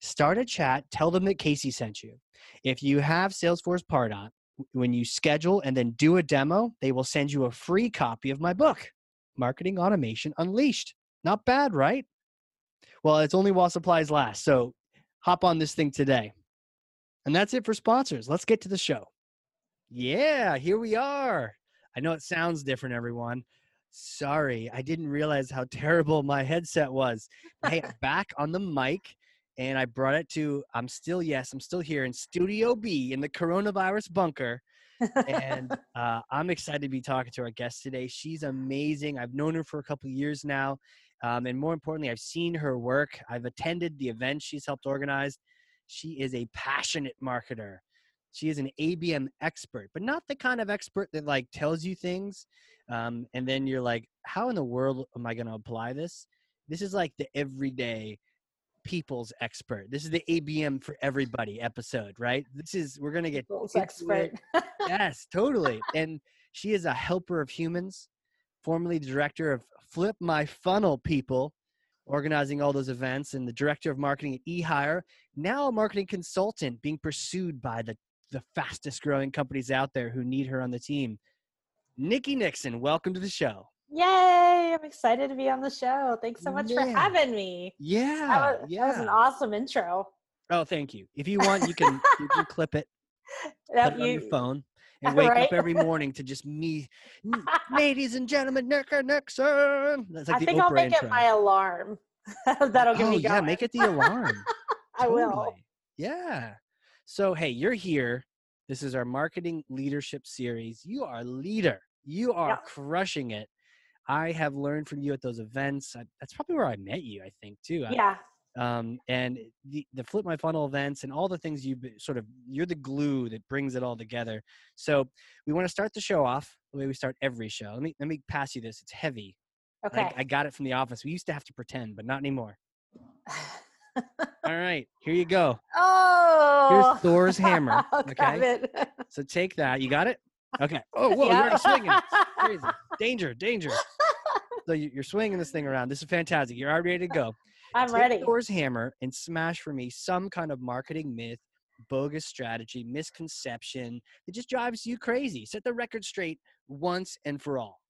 Start a chat, tell them that Casey sent you. If you have Salesforce Pardot, when you schedule and then do a demo, they will send you a free copy of my book, Marketing Automation Unleashed. Not bad, right? Well, it's only while supplies last. So hop on this thing today. And that's it for sponsors. Let's get to the show. Yeah, here we are. I know it sounds different, everyone. Sorry, I didn't realize how terrible my headset was. hey, back on the mic, and I brought it to, I'm still, yes, I'm still here in Studio B in the coronavirus bunker. and uh, I'm excited to be talking to our guest today. She's amazing. I've known her for a couple years now. Um, and more importantly, I've seen her work. I've attended the events she's helped organize. She is a passionate marketer. She is an ABM expert, but not the kind of expert that like tells you things. Um, and then you're like, how in the world am I going to apply this? This is like the everyday people's expert. This is the ABM for everybody episode, right? This is we're gonna get people's expert. yes, totally. And she is a helper of humans, formerly the director of Flip My Funnel people, organizing all those events, and the director of marketing at eHire, now a marketing consultant being pursued by the, the fastest growing companies out there who need her on the team. Nikki Nixon, welcome to the show. Yay! I'm excited to be on the show. Thanks so much yeah. for having me. Yeah, that was, yeah. That was an awesome intro. Oh, thank you. If you want, you can you can clip it, put it you, on your phone and wake right? up every morning to just me, ladies and gentlemen, Nikki Nixon. That's like I think Oprah I'll make intro. it my alarm. That'll give oh, me. Going. Yeah, make it the alarm. I will. Yeah. So hey, you're here. This is our marketing leadership series. You are leader. You are yeah. crushing it. I have learned from you at those events. That's probably where I met you, I think, too. Yeah. um, and the, the flip my funnel events and all the things you sort of you're the glue that brings it all together. So we want to start the show off the way we start every show. Let me let me pass you this it's heavy. Okay. I, I got it from the office we used to have to pretend but not anymore. All right here you go. Oh! Here's thor's hammer okay? so take that you got it okay oh whoa yep. you're already swinging crazy danger danger so you're swinging this thing around this is fantastic you're already ready to go I'm Take ready. Thor's hammer and smash for me some kind of marketing myth, bogus strategy, misconception that just drives you crazy? Set the record straight once and for all.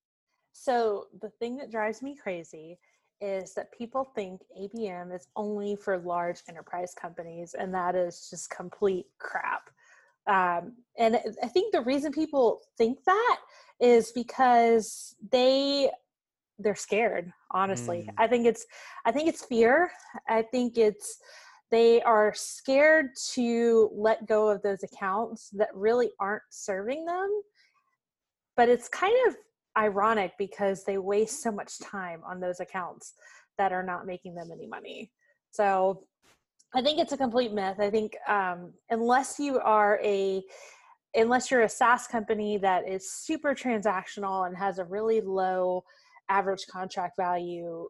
So, the thing that drives me crazy is that people think ABM is only for large enterprise companies, and that is just complete crap. Um, and I think the reason people think that is because they they're scared honestly. Mm. i think it's i think it's fear. I think it's they are scared to let go of those accounts that really aren't serving them. But it's kind of ironic because they waste so much time on those accounts that are not making them any money. So i think it's a complete myth i think um, unless you are a unless you're a SaaS company that is super transactional and has a really low average contract value,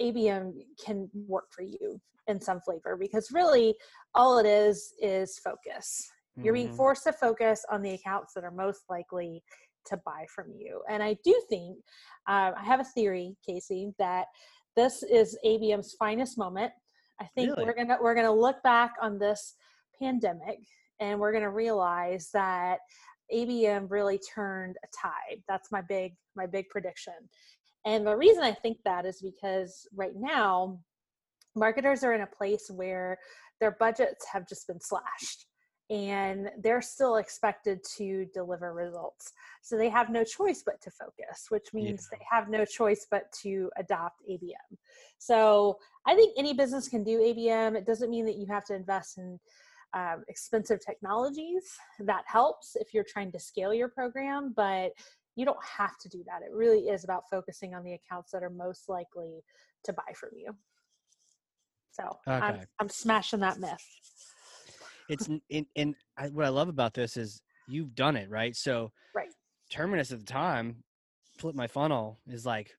ABM can work for you in some flavor because really all it is is focus. Mm-hmm. You're being mm-hmm. forced to focus on the accounts that are most likely to buy from you. And I do think, uh, I have a theory, Casey, that this is ABM's finest moment. I think really? we're gonna we're gonna look back on this pandemic and we're gonna realize that ABM really turned a tide. That's my big my big prediction. And the reason I think that is because right now marketers are in a place where their budgets have just been slashed and they're still expected to deliver results. So they have no choice but to focus, which means yeah. they have no choice but to adopt ABM. So I think any business can do ABM. It doesn't mean that you have to invest in um, expensive technologies. That helps if you're trying to scale your program, but you don't have to do that. It really is about focusing on the accounts that are most likely to buy from you. So okay. I'm, I'm smashing that myth. It's in, and I, what I love about this is you've done it right. So right. Terminus at the time, flip my funnel is like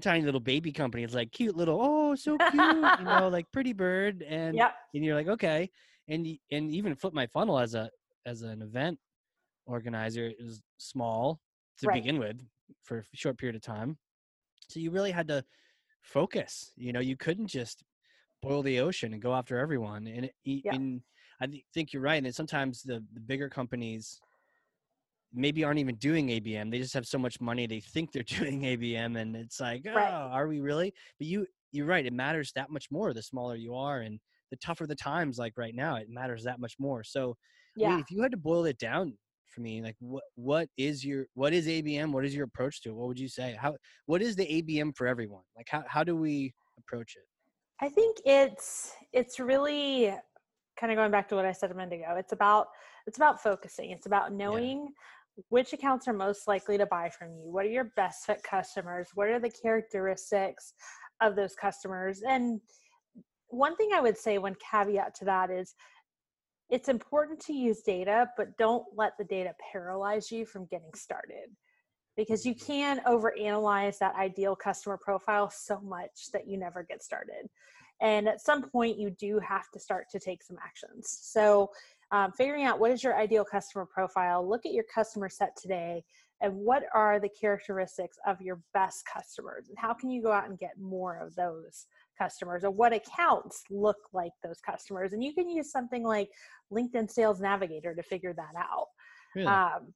tiny little baby company. It's like cute little, oh, so cute, you know, like pretty bird, and yep. and you're like, okay, and and even flip my funnel as a as an event organizer is small to right. begin with for a short period of time. So you really had to focus. You know, you couldn't just boil the ocean and go after everyone. And, it, and I think you're right. And sometimes the, the bigger companies maybe aren't even doing ABM. They just have so much money they think they're doing ABM, and it's like, oh, right. are we really? But you you're right. It matters that much more the smaller you are, and the tougher the times. Like right now, it matters that much more. So, yeah. I mean, if you had to boil it down for me like what what is your what is abm what is your approach to it what would you say how what is the abm for everyone like how, how do we approach it i think it's it's really kind of going back to what i said a minute ago it's about it's about focusing it's about knowing yeah. which accounts are most likely to buy from you what are your best fit customers what are the characteristics of those customers and one thing i would say one caveat to that is it's important to use data, but don't let the data paralyze you from getting started because you mm-hmm. can overanalyze that ideal customer profile so much that you never get started. And at some point, you do have to start to take some actions. So, um, figuring out what is your ideal customer profile, look at your customer set today, and what are the characteristics of your best customers, and how can you go out and get more of those customers or what accounts look like those customers and you can use something like linkedin sales navigator to figure that out really? um,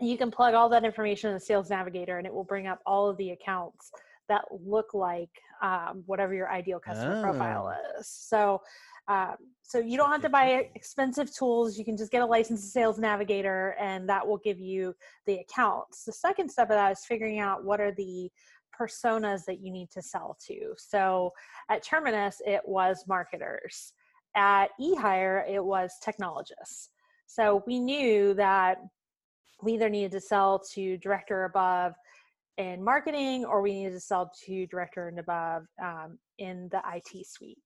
you can plug all that information in the sales navigator and it will bring up all of the accounts that look like um, whatever your ideal customer oh. profile is so um, so you don't have to buy expensive tools you can just get a licensed sales navigator and that will give you the accounts the second step of that is figuring out what are the personas that you need to sell to. So at Terminus, it was marketers. At eHire, it was technologists. So we knew that we either needed to sell to director above in marketing or we needed to sell to director and above um, in the IT suite.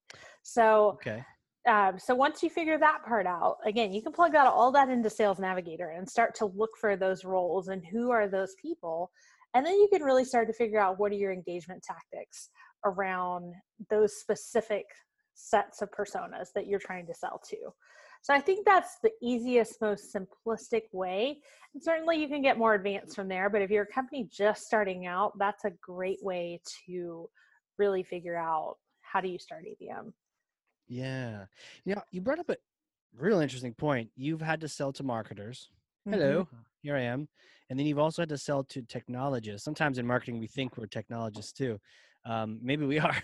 So okay. Um, so once you figure that part out, again, you can plug that all that into Sales Navigator and start to look for those roles and who are those people and then you can really start to figure out what are your engagement tactics around those specific sets of personas that you're trying to sell to. So I think that's the easiest, most simplistic way. And certainly you can get more advanced from there, but if you're a company just starting out, that's a great way to really figure out how do you start ABM. Yeah. You know, you brought up a real interesting point. You've had to sell to marketers. Hello, mm-hmm. here I am. And then you've also had to sell to technologists. Sometimes in marketing, we think we're technologists too. Um, maybe we are,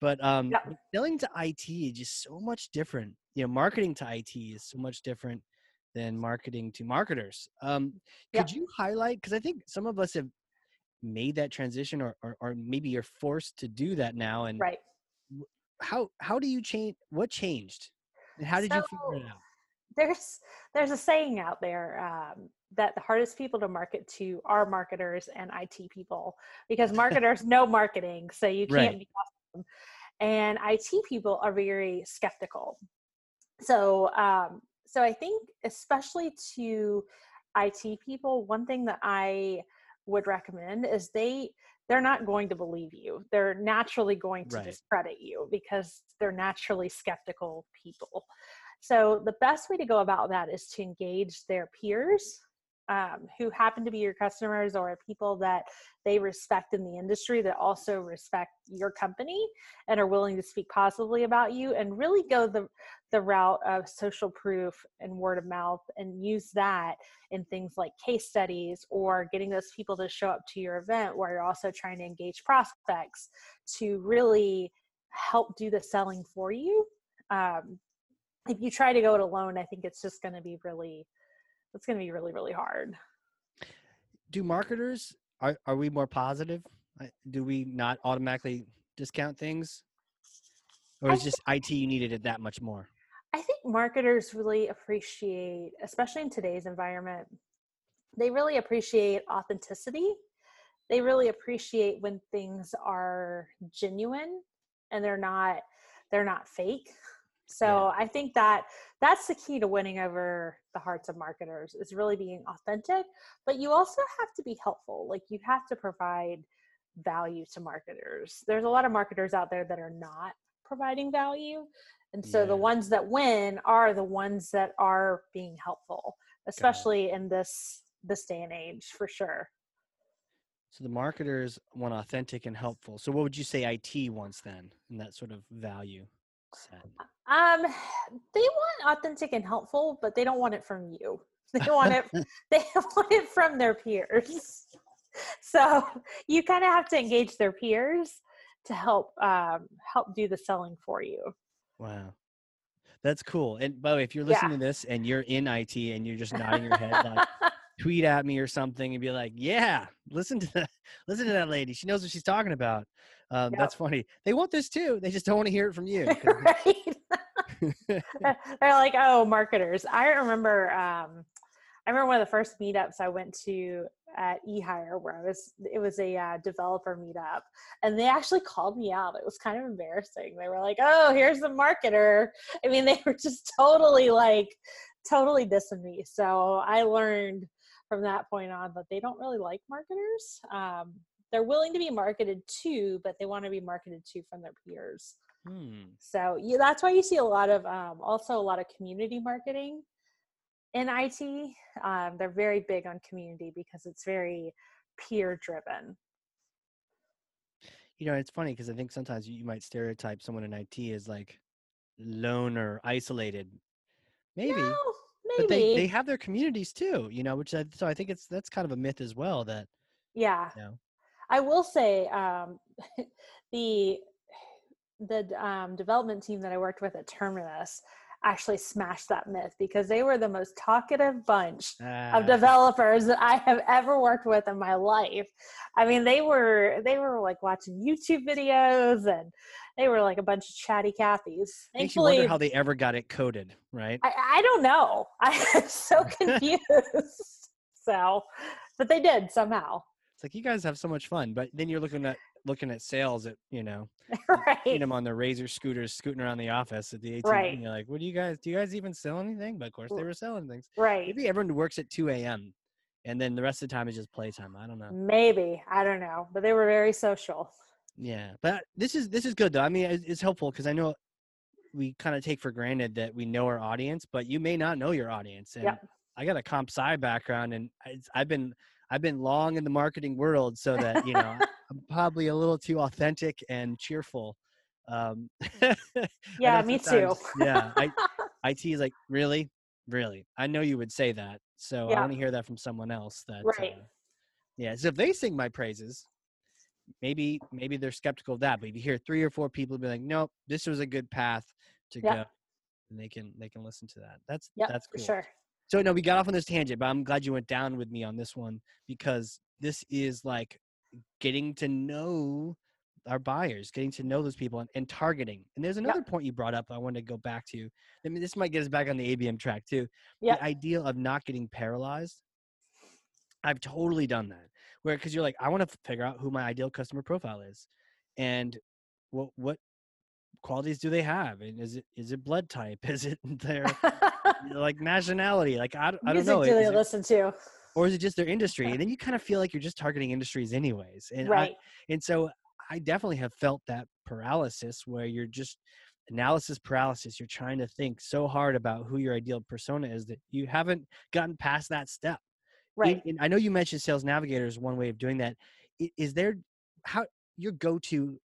but um, Yeah. selling to IT is just so much different. You know, marketing to IT is so much different than marketing to marketers. Um, Yeah. could you highlight? Because I think some of us have made that transition, or, or or maybe you're forced to do that now. And Right. how how do you change? What changed? And how did you figure it out? There's there's a saying out there um, that the hardest people to market to are marketers and IT people because marketers know marketing, so you can't Right. be awesome. And IT people are very skeptical. So um, so I think especially to IT people, one thing that I would recommend is they they're not going to believe you. They're naturally going to Right. discredit you because they're naturally skeptical people. So the best way to go about that is to engage their peers um, who happen to be your customers or people that they respect in the industry that also respect your company and are willing to speak positively about you and really go the the route of social proof and word of mouth and use that in things like case studies or getting those people to show up to your event where you're also trying to engage prospects to really help do the selling for you um, if you try to go it alone i think it's just going to be really it's going to be really really hard. Do marketers are, are we more positive? Do we not automatically discount things? Or is just it you needed it that much more? I think marketers really appreciate especially in today's environment they really appreciate authenticity. They really appreciate when things are genuine and they're not they're not fake so Yeah. i think that that's the key to winning over the hearts of marketers is really being authentic but you also have to be helpful like you have to provide value to marketers. There's a lot of marketers out there that are not providing value and so the ones that win are the ones that are being helpful especially in this this day and age for sure. So the marketers want authentic and helpful. So what would you say it wants then in that sort of value set Um, they want authentic and helpful, but they don't want it from you. They want it. they want it from their peers. So you kind of have to engage their peers to help um, help do the selling for you. wow that's cool and by the way if you're Yeah. listening to this and you're in it and you're just nodding your head like tweet at me or something and be like, "Yeah, listen to that. Listen to that lady. She knows what she's talking about." Um, Yep. That's funny. They want this too. They just don't want to hear it from you. They're like, oh, marketers. I remember. Um, I remember one of the first meetups I went to at eHire, where I was. It was a uh, developer meetup, and they actually called me out. It was kind of embarrassing. They were like, "Oh, here's the marketer." I mean, they were just totally like, totally dissing me. So I learned from that point on that they don't really like marketers. Um, they're willing to be marketed to, but they want to be marketed to from their peers. Hmm. So yeah, that's why you see a lot of um, also a lot of community marketing in IT. Um, they're very big on community because it's very peer driven. You know, it's funny because I think sometimes you you might stereotype someone in IT as like lone or isolated. Maybe, No, but they they have their communities too. You know, which I, so I think it's that's kind of a myth as well. That yeah. you know, I will say um, the the um, development team that I worked with at Terminus actually smashed that myth because they were the most talkative bunch of ah, developers that I have ever worked with in my life. I mean, they were they were like watching YouTube videos and they were like a bunch of chatty Cathys. makes you wonder how they ever got it coded, right? I, I don't know. I am so confused. so, but they did somehow, It's like you guys have so much fun, but then you're looking at looking at sales at you know right? seeing them on their razor scooters scooting around the office at the ATM. Right. And you're like, what do you guys do? You guys even sell anything? But of course, they were selling things. Right? Maybe everyone works at 2 a.m. and then the rest of the time is just playtime. I don't know. Maybe I don't know, but they were very social. Yeah, but this is this is good though. I mean, it's, it's helpful because I know we kind of take for granted that we know our audience, but you may not know your audience. And Yep. I got a comp sci background, and I've been I've been long in the marketing world, so that you know I'm probably a little too authentic and cheerful. Um, Yeah, me too. yeah, I IT is like, really, really. I know you would say that, so I want to hear that from someone else. That Right. uh, yeah. So if they sing my praises, maybe maybe they're skeptical of that. But if you hear three or four people be like, nope, this was a good path to Yeah. go, and they can they can listen to that. That's Yep, that's for cool. sure. So no, we got off on this tangent, but I'm glad you went down with me on this one because this is like getting to know our buyers, getting to know those people and, and targeting. And there's another point you brought up I wanted to go back to. I mean, this might get us back on the ABM track too. Yep. The idea of not getting paralyzed. I've totally done that. Where because you're like, I want to figure out who my ideal customer profile is, and what what qualities do they have, and is it is it blood type, is it their like nationality, like I, I don't Music know, do they listen to? or is it just their industry? And then you kind of feel like you're just targeting industries anyways. And I, Right. and so I definitely have felt that paralysis where you're just analysis paralysis. You're trying to think so hard about who your ideal persona is that you haven't gotten past that step. Right. And I know you mentioned Sales Navigator is one way of doing that. Is there how your go-to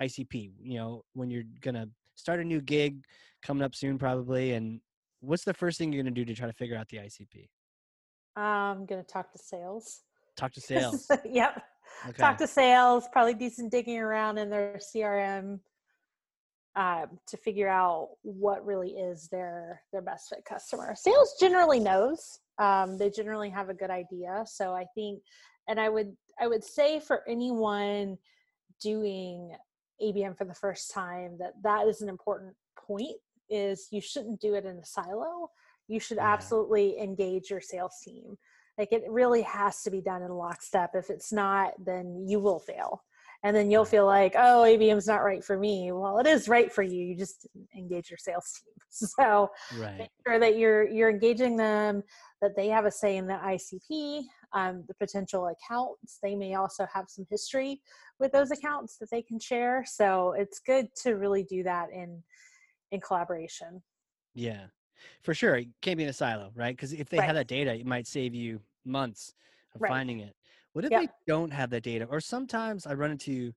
ICP? You know, when you're gonna start a new gig coming up soon, probably, and what's the first thing you're gonna do to try to figure out the ICP? I'm gonna talk to sales. Talk to sales. yep. Okay. Talk to sales. Probably do some digging around in their CRM um, to figure out what really is their their best fit customer. Sales generally knows. Um, they generally have a good idea. So I think, and I would I would say for anyone doing ABM for the first time that that is an important point. Is you shouldn't do it in a silo. You should Yeah. absolutely engage your sales team. Like it really has to be done in lockstep. If it's not, then you will fail. And then you'll feel like, oh, ABM's not right for me. Well, it is right for you. You just didn't engage your sales team. So Right. make sure that you're you're engaging them, that they have a say in the ICP, um, the potential accounts. They may also have some history with those accounts that they can share. So it's good to really do that in in collaboration. Yeah, for sure. It can't be in a silo, right? Because if they Right. have that data, it might save you months of Right. finding it. What if Yep. they don't have that data? Or sometimes I run into,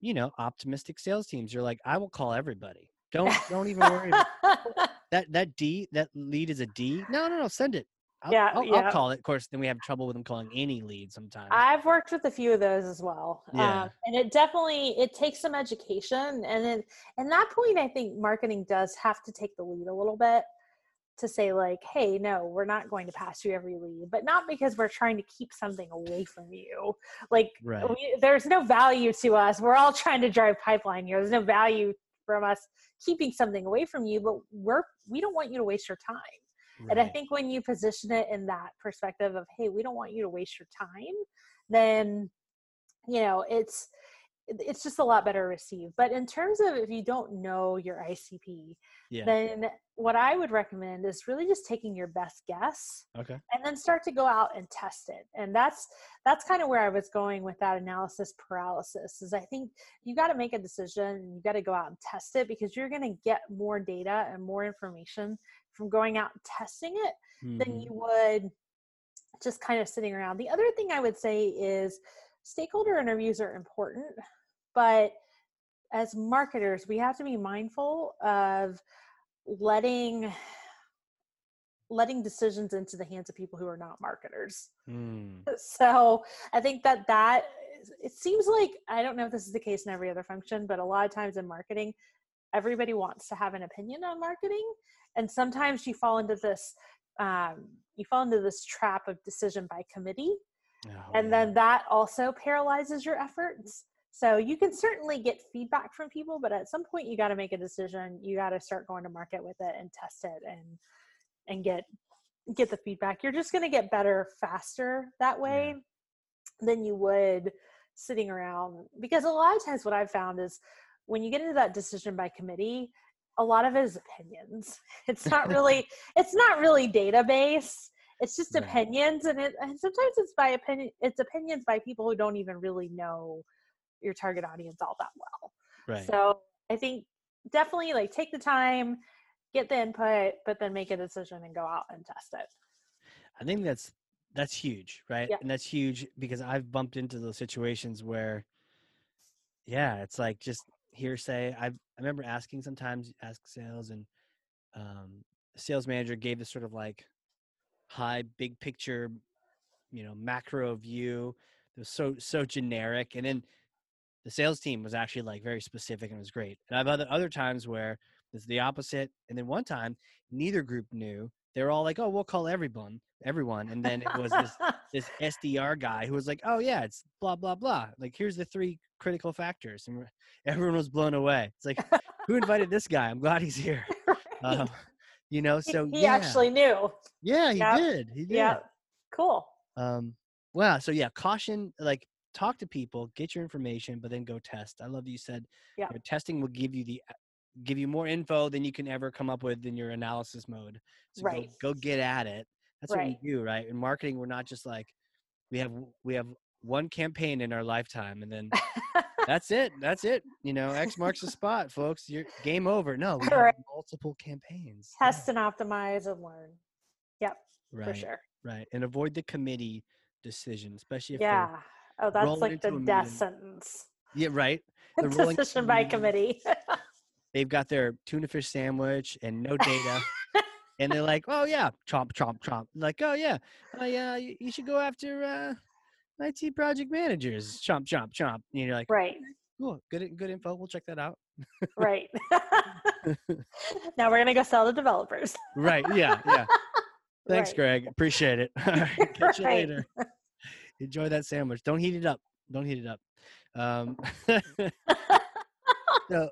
you know, optimistic sales teams. You're like, I will call everybody. Don't don't even worry. About that that D that lead is a D. No, no, no. Send it. I'll, Yeah, I'll, yeah. I'll call it. Of course, then we have trouble with them calling any lead sometimes. I've worked with a few of those as well. Yeah. Um, and it definitely it takes some education and then and that point I think marketing does have to take the lead a little bit to say like, hey, no, we're not going to pass you every lead, but not because we're trying to keep something away from you. Like Right. we, there's no value to us. We're all trying to drive pipeline here. There's no value from us keeping something away from you, but we're we don't want you to waste your time. And I think when you position it in that perspective of, hey, we don't want you to waste your time, then you know it's it's just a lot better received. But in terms of if you don't know your ICP, yeah. then what I would recommend is really just taking your best guess okay. and then start to go out and test it and that's that's kind of where i was going with that analysis paralysis is i think you got to make a decision and you got to go out and test it because you're going to get more data and more information from going out and testing it than Mhm. you would just kind of sitting around the other thing i would say is stakeholder interviews are important but as marketers we have to be mindful of letting letting decisions into the hands of people who are not marketers Mm. so i think that that it seems like i don't know if this is the case in every other function but a lot of times in marketing everybody wants to have an opinion on marketing and sometimes you fall into this um, you fall into this trap of decision by committee Oh, and yeah. then that also paralyzes your efforts. So you can certainly get feedback from people but at some point you got to make a decision. You got to start going to market with it and test it and and get get the feedback. You're just going to get better faster that way than you would sitting around because a lot of times what i've found is when you get into that decision by committee a lot of it is opinions it's not really it's not really database it's just Right. opinions and it and sometimes it's by opinion it's opinions by people who don't even really know your target audience all that well right. so i think definitely like take the time get the input but then make a decision and go out and test it I think that's that's huge, right? Yeah. And that's huge because I've bumped into those situations where, yeah, it's like just hearsay. I I remember asking sometimes ask sales and um, sales manager gave this sort of like high, big picture, you know, macro view. It was so so generic, and then the sales team was actually like very specific and was great. And I've other other times where it's the opposite, and then one time neither group knew. They were all like, "Oh, we'll call everyone, everyone," and then it was this this SDR guy who was like, "Oh yeah, it's blah blah blah. Like here's the three critical factors," and everyone was blown away. It's like, who invited this guy? I'm glad he's here. right. Um, you know, so he yeah, actually knew. yeah, he Yep. did. He did. Yeah. Cool. Um, wow. So yeah, caution. Like, talk to people, get your information, but then go test. I love that you said. Yeah. you know, testing will give you the give you more info than you can ever come up with in your analysis mode. So Right. go, go get at it. That's Right. what we do, right? In marketing, we're not just like we have we have one campaign in our lifetime, and then that's it. That's it. You know, X marks the spot, folks. You're game over. No, we have multiple campaigns. Yeah, Test and optimize and learn. Yep, right, for sure. right, and avoid the committee decision, especially if Yeah. Oh, that's like the death sentence. Yeah, right. They're Decision by committee. They've got their tuna fish sandwich and no data. And they're like, oh, yeah, chomp, chomp, chomp. Like, oh, yeah, oh, yeah, you, you should go after uh, IT project managers. Chomp, chomp, chomp. And you're like, right. cool, good, good info. We'll check that out. Right. now we're gonna go sell the developers. Right. Yeah. Yeah. Thanks, Right. Greg. Appreciate it. All right, Catch you later. Enjoy that sandwich. Don't heat it up. Don't heat it up. Um, so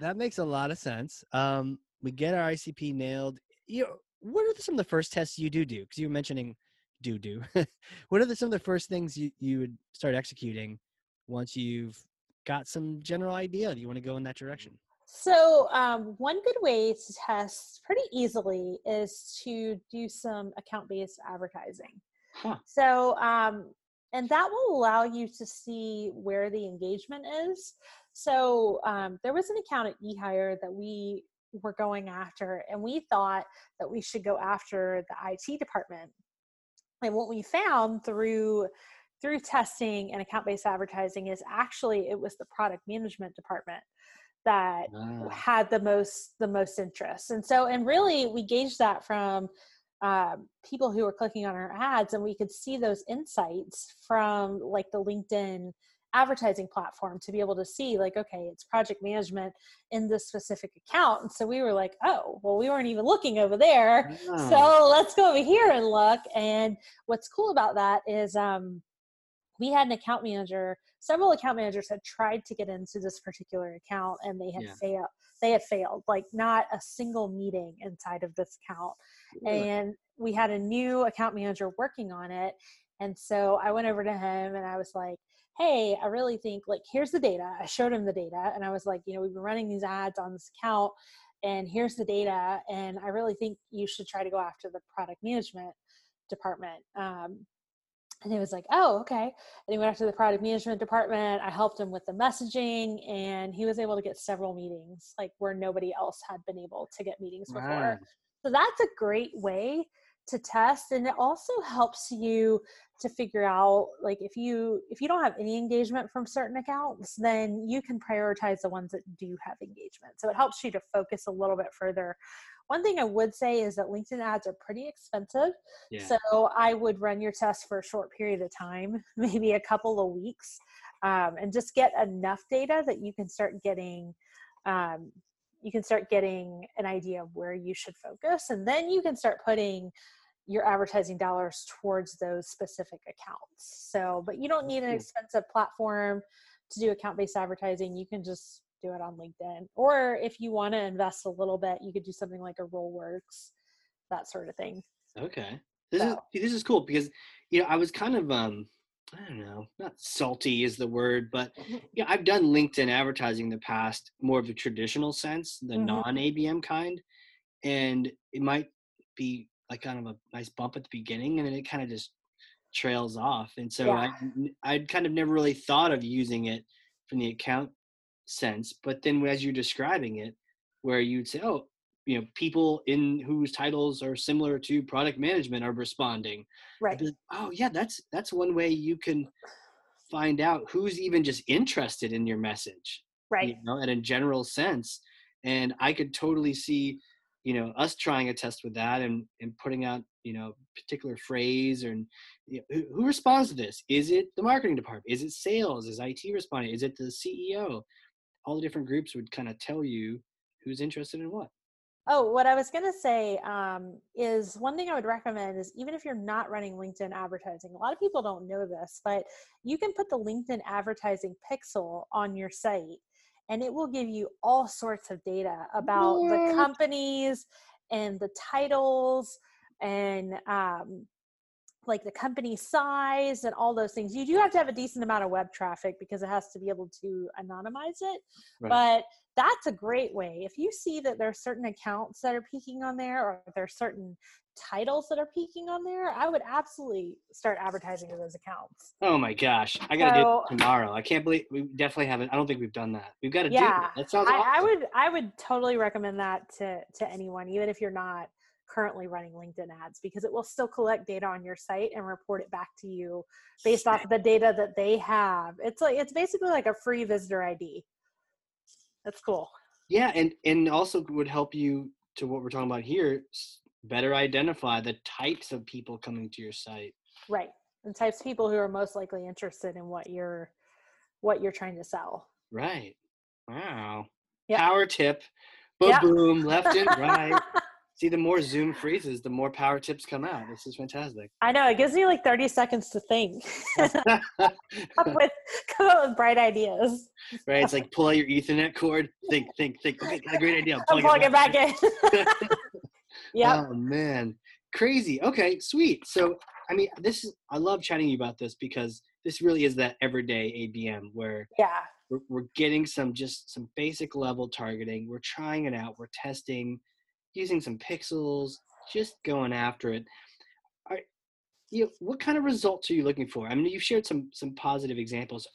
that makes a lot of sense. Um, we get our ICP nailed. You know, what are some of the first tests you do do? Because you were mentioning do do. what are the, some of the first things you, you would start executing once you've got some general idea that you want to go in that direction? So, um, one good way to test pretty easily is to do some account based advertising. Huh. So, um, and that will allow you to see where the engagement is. So, um, there was an account at eHire that we were going after, and we thought that we should go after the IT department. And what we found through through testing and account based advertising is actually it was the product management department that Ah, had the most the most interest and so and really we gauged that from um, people who were clicking on our ads and we could see those insights from like the linkedin advertising platform to be able to see like okay it's project management in this specific account. And so we were like oh well we weren't even looking over there. So let's go over here and look. And what's cool about that is um, we had an account manager several account managers had tried to get into this particular account and they had Yeah. failed they had failed like not a single meeting inside of this account. And we had a new account manager working on it. And so i went over to him and i was like hey i really think like here's the data i showed him the data and i was like you know we've been running these ads on this account and here's the data and i really think you should try to go after the product management department um, and he was like oh okay and he went after the product management department i helped him with the messaging and he was able to get several meetings like where nobody else had been able to get meetings before Wow. so that's a great way to test and it also helps you to figure out like if you if you don't have any engagement from certain accounts then you can prioritize the ones that do have engagement so it helps you to focus a little bit further one thing i would say is that linkedin ads are pretty expensive Yeah. so i would run your test for a short period of time maybe a couple of weeks um, and just get enough data that you can start getting um, you can start getting an idea of where you should focus and then you can start putting your advertising dollars towards those specific accounts. So but you don't need an expensive platform to do account based advertising you can just do it on linkedin. Or if you want to invest a little bit you could do something like a rollworks that sort of thing. Okay. This is So- see, this is cool because you know I was kind of um I don't know not salty is the word but yeah I've done LinkedIn advertising in the past more of a traditional sense the Mhm. non ABM kind and it might be like kind of a nice bump at the beginning and then it kind of just trails off and so I I'd kind of never really thought of using it from the account sense but then as you're describing it where you'd say oh you know people in whose titles are similar to product management are responding. Right. like, oh yeah that's that's one way you can find out who's even just interested in your message right. you know and in a general sense. And i could totally see you know us trying a test with that and and putting out you know particular phrase or you know, who, who responds to this? Is it the marketing department? Is it sales? Is it responding? Is it the ceo all the different groups would kind of tell you who's interested in what Oh, what I was going to say um, is one thing I would recommend is even if you're not running LinkedIn advertising, a lot of people don't know this, but you can put the LinkedIn advertising pixel on your site and it will give you all sorts of data about the companies and the titles and um, like the company size and all those things. You do have to have a decent amount of web traffic because it has to be able to anonymize it. Right. But that's a great way. If you see that there are certain accounts that are peaking on there or there are certain titles that are peaking on there, I would absolutely start advertising to those accounts. Oh my gosh. I gotta so, do it tomorrow. I can't believe we definitely haven't I don't think we've done that. We've got to yeah, do that. That sounds I, awesome. I would I would totally recommend that to to anyone, even if you're not currently running LinkedIn ads because it will still collect data on your site and report it back to you based off of the data that they have. It's like it's basically like a free visitor ID. That's cool. Yeah, and and also would help you to what we're talking about here better identify the types of people coming to your site. Right. The types of people who are most likely interested in what you're what you're trying to sell. Right. Wow. Yep. Power tip. Boom yep. boom, left and right. See, the more Zoom freezes, the more power tips come out. This is fantastic. I know. It gives me like 30 seconds to think. come, with, come up with bright ideas. Right. It's like pull out your Ethernet cord. Think, think, think. Okay, got a great idea. I'm plug it back, it back in. yeah. Oh, man. Crazy. Okay, sweet. So, I mean, this is, I love chatting you about this because this really is that everyday ABM where yeah. We're, we're getting some just some basic level targeting. We're trying it out. We're testing using some pixels, just going after it. Are, you know, what kind of results are you looking for? I mean, you've shared some some positive examples.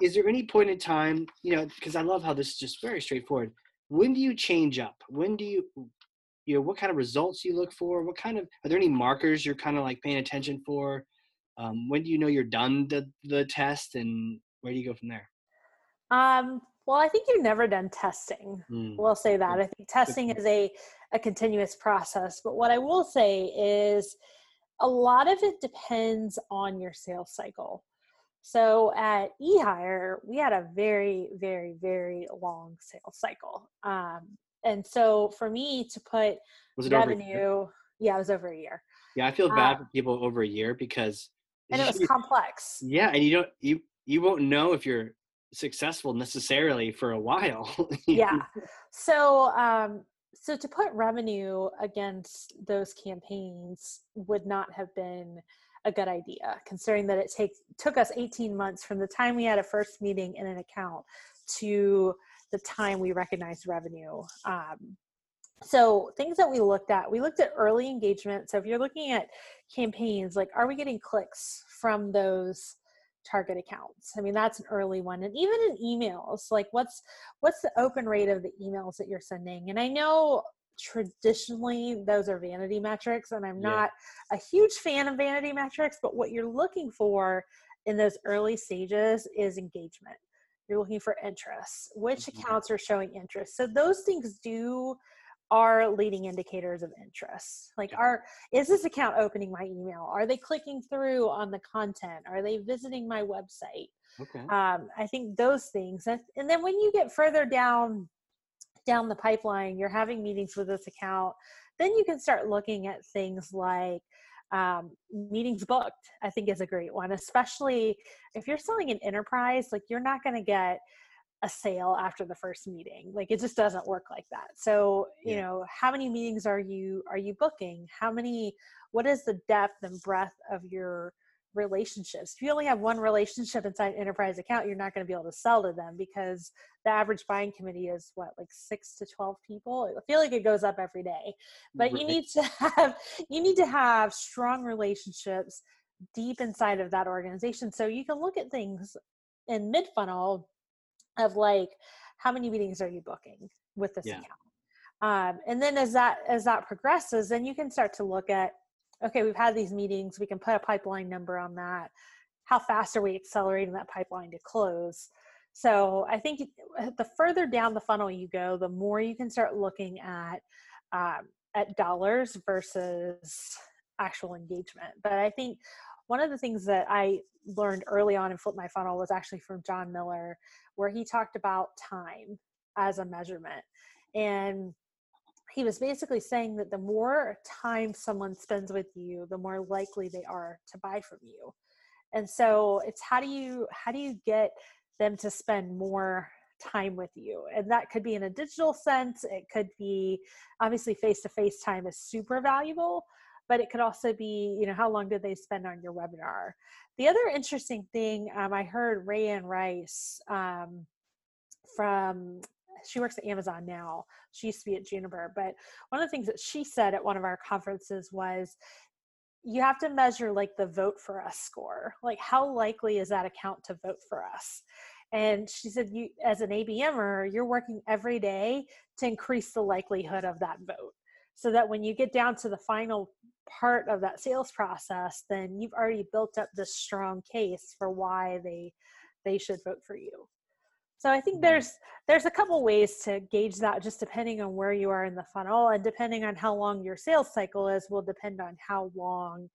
Is there any point in time, you know, because I love how this is just very straightforward. When do you change up? When do you, you know, what kind of results you look for? What kind of are there any markers you're kind of like paying attention for? Um, when do you know you're done the the test, and where do you go from there? Um, well, I think you've never done testing. Mm. We'll say that. I think testing is a, a continuous process. But what I will say is a lot of it depends on your sales cycle. So at eHire, we had a very, very, very long sales cycle. Um, and so for me to put revenue, yeah, it was over a year. Yeah, I feel bad uh, for people over a year because and it was complex. Yeah, and you don't you you won't know if you're successful necessarily for a while. yeah. So um so to put revenue against those campaigns would not have been a good idea considering that it take, took us 18 months from the time we had a first meeting in an account to the time we recognized revenue um, so things that we looked at we looked at early engagement so if you're looking at campaigns like are we getting clicks from those target accounts. I mean that's an early one and even in emails like what's what's the open rate of the emails that you're sending? And i know traditionally those are vanity metrics and i'm not a huge fan of vanity metrics but what you're looking for in those early stages is engagement. You're looking for interest which mm-hmm. accounts are showing interest. So those things do are leading indicators of interest? Like are is this account opening my email? Are they clicking through on the content? Are they visiting my website? Okay. Um, i think those things and, and then when you get further down down the pipeline you're having meetings with this account then you can start looking at things like um, meetings booked i think is a great one especially if you're selling an enterprise like you're not going to get a sale after the first meeting like it just doesn't work like that. So you yeah. know how many meetings are you are you booking? How many what is the depth and breadth of your relationships? If you only have one relationship inside an enterprise account you're not going to be able to sell to them because the average buying committee is what like 6 to 12 people? I feel like it goes up every day. But right. you need to have you need to have strong relationships deep inside of that organization. So you can look at things in mid funnel of like how many meetings are you booking with this yeah. account um, and then as that as that progresses then you can start to look at okay we've had these meetings we can put a pipeline number on that how fast are we accelerating that pipeline to close so i think the further down the funnel you go the more you can start looking at um, at dollars versus actual engagement. But I think one of the things that I learned early on in Flip My Funnel was actually from Jon Miller, where he talked about time as a measurement. And he was basically saying that the more time someone spends with you, the more likely they are to buy from you. And so it's how do you how do you get them to spend more time with you and that could be in a digital sense it could be obviously face to face time is super valuable but it could also be you know how long did they spend on your webinar? The other interesting thing um, i heard rayanne rice um, from she works at amazon now. She used to be at juniper but one of the things that she said at one of our conferences was you have to measure like the vote for us score. Like how likely is that account to vote for us? And she said, you as an ABMer, you're working every day to increase the likelihood of that vote. So that when you get down to the final part of that sales process, then you've already built up this strong case for why they they should vote for you. So I think mm-hmm. there's there's a couple ways to gauge that just depending on where you are in the funnel and depending on how long your sales cycle is will depend on how long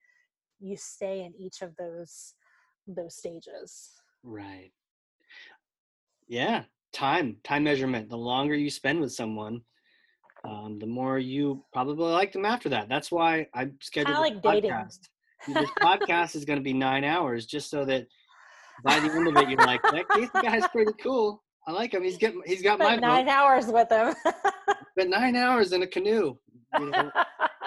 you stay in each of those those stages. Right. Yeah, time, time measurement. The longer you spend with someone, um, the more you probably like them after that. That's why I scheduled like dating. podcast. this podcast is going to be nine hours, just so that by the end of it, you're like, that guy's pretty cool. I like him. He's getting. He's got Spent my nine vote. hours with him. Spent nine hours in a canoe. You know,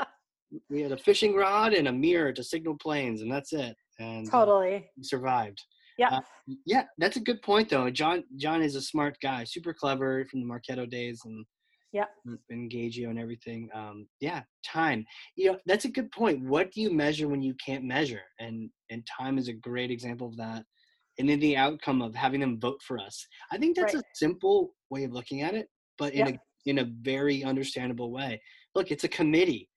we had a fishing rod and a mirror to signal planes, and that's it. And uh, totally uh, survived. Yeah. Uh, yeah, that's a good point though. Jon Jon is a smart guy, super clever from the Marketo days and yeah, Engagio and everything. Um, yeah, time. You know, that's a good point. What do you measure when you can't measure? And and time is a great example of that. And then the outcome of having them vote for us. I think that's right. a simple way of looking at it, but in a in a very understandable way. Look, it's a committee,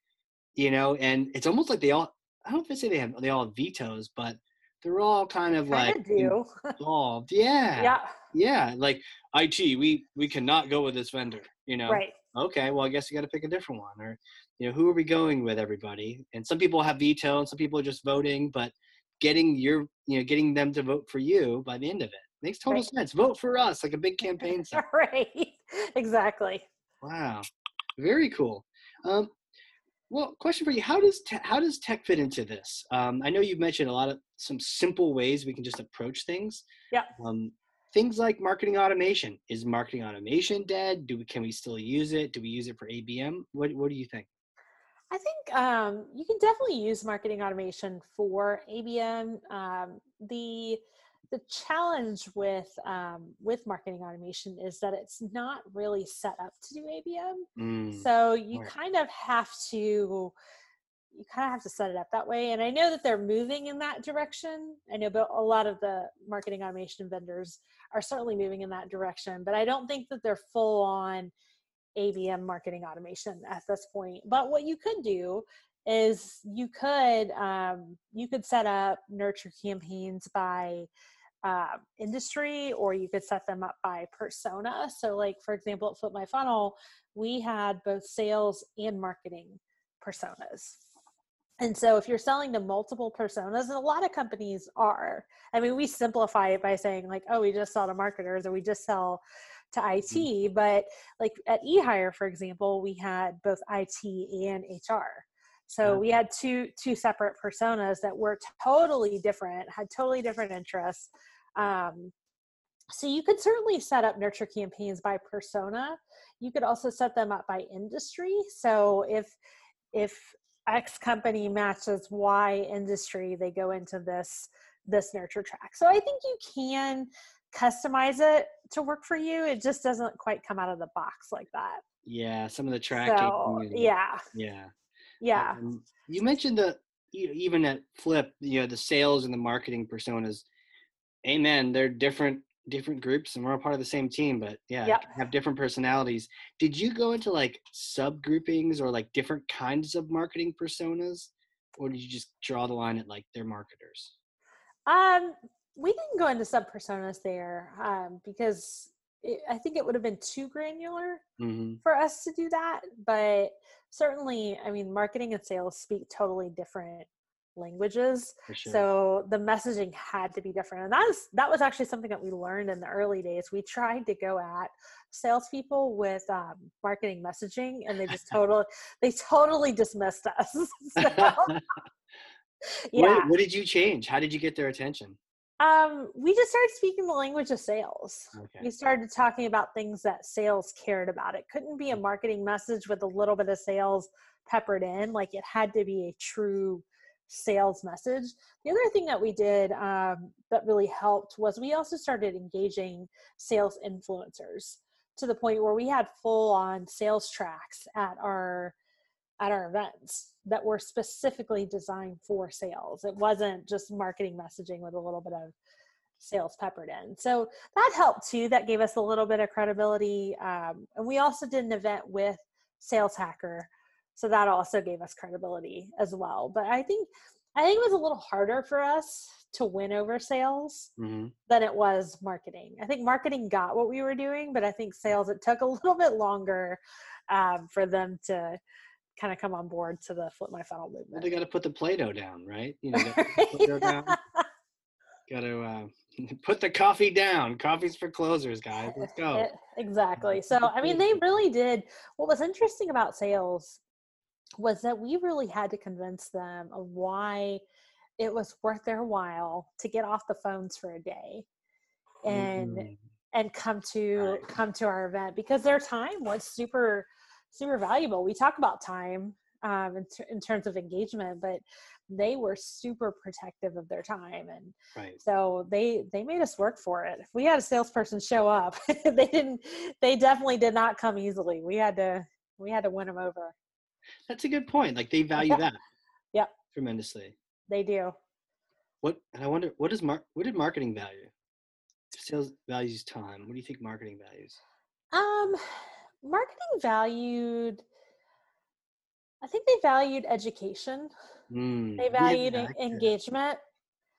you know, and it's almost like they all. I don't know if I say they have they all have vetoes, but they're all kind of like involved. Yeah. Yeah. Yeah. Like IT, we we cannot go with this vendor. You know. Right. Okay. Well, I guess you got to pick a different one, or you know, who are we going with? Everybody. And some people have veto, and some people are just voting. But getting your, you know, getting them to vote for you by the end of it makes total right. sense. Vote for us, like a big campaign. right. Exactly. Wow. Very cool. Um, well, question for you: How does te- how does tech fit into this? Um, I know you've mentioned a lot of some simple ways we can just approach things. Yeah. Um, things like marketing automation. Is marketing automation dead? Do we can we still use it? Do we use it for ABM? What What do you think? I think um, you can definitely use marketing automation for ABM. Um, the the challenge with um, with marketing automation is that it's not really set up to do ABM. Mm. So you right. kind of have to you kind of have to set it up that way. And I know that they're moving in that direction. I know, but a lot of the marketing automation vendors are certainly moving in that direction. But I don't think that they're full on ABM marketing automation at this point. But what you could do is you could um, you could set up nurture campaigns by uh, industry or you could set them up by persona. So, like for example, at Flip My Funnel, we had both sales and marketing personas. And so, if you're selling to multiple personas, and a lot of companies are, I mean, we simplify it by saying, like, oh, we just sell to marketers or we just sell to IT. Mm-hmm. But like at eHire, for example, we had both IT and HR. So yeah. we had two two separate personas that were totally different, had totally different interests. Um, so you could certainly set up nurture campaigns by persona. You could also set them up by industry. So if if X company matches Y industry, they go into this this nurture track. So I think you can customize it to work for you. It just doesn't quite come out of the box like that. Yeah, some of the tracking. So, yeah. Yeah. Yeah. Um, you mentioned the even at Flip, you know, the sales and the marketing personas. Amen. They're different different groups and we're all part of the same team but yeah yep. have different personalities did you go into like subgroupings or like different kinds of marketing personas or did you just draw the line at like their marketers um we didn't go into sub personas there um because it, i think it would have been too granular mm-hmm. for us to do that but certainly, I mean, marketing and sales speak totally different languages Sure. so the messaging had to be different and that was that was actually something that we learned in the early days we tried to go at salespeople with um, marketing messaging and they just totally they totally dismissed us so, yeah what, what did you change? How did you get their attention? um, we just started speaking the language of sales Okay. we started talking about things that sales cared about it couldn't be a marketing message with a little bit of sales peppered in like it had to be a true sales message the other thing that we did um, that really helped was we also started engaging sales influencers to the point where we had full on sales tracks at our at our events that were specifically designed for sales it wasn't just marketing messaging with a little bit of sales peppered in. So that helped too. That gave us a little bit of credibility. Um, and we also did an event with Sales Hacker. So that also gave us credibility as well. But I think I think it was a little harder for us to win over sales hmm than it was marketing. I think marketing got what we were doing, but I think sales it took a little bit longer um, for them to kind of come on board to the flip my funnel Well, movement. they got to put the Play-Doh down, right? You know, got to put the Play-Doh down. Got to uh, put the coffee down. Coffee's for closers, guys. Let's go. Exactly. So, I mean, they really did. What was interesting about sales was that we really had to convince them of why it was worth their while to get off the phones for a day and Mhm. and come to Right. come to our event because their time was super super valuable we talk about time um, in, ter- in terms of engagement but they were super protective of their time and right. so they they made us work for it if we had a salesperson show up they didn't they definitely did not come easily we had to we had to win them over That's a good point. Like they value Yeah. that. yeah. Tremendously. they do What and I wonder what does mar- what did marketing value? Sales values time. What do you think marketing values? um marketing valued i think they valued education Mm, they valued accurate. engagement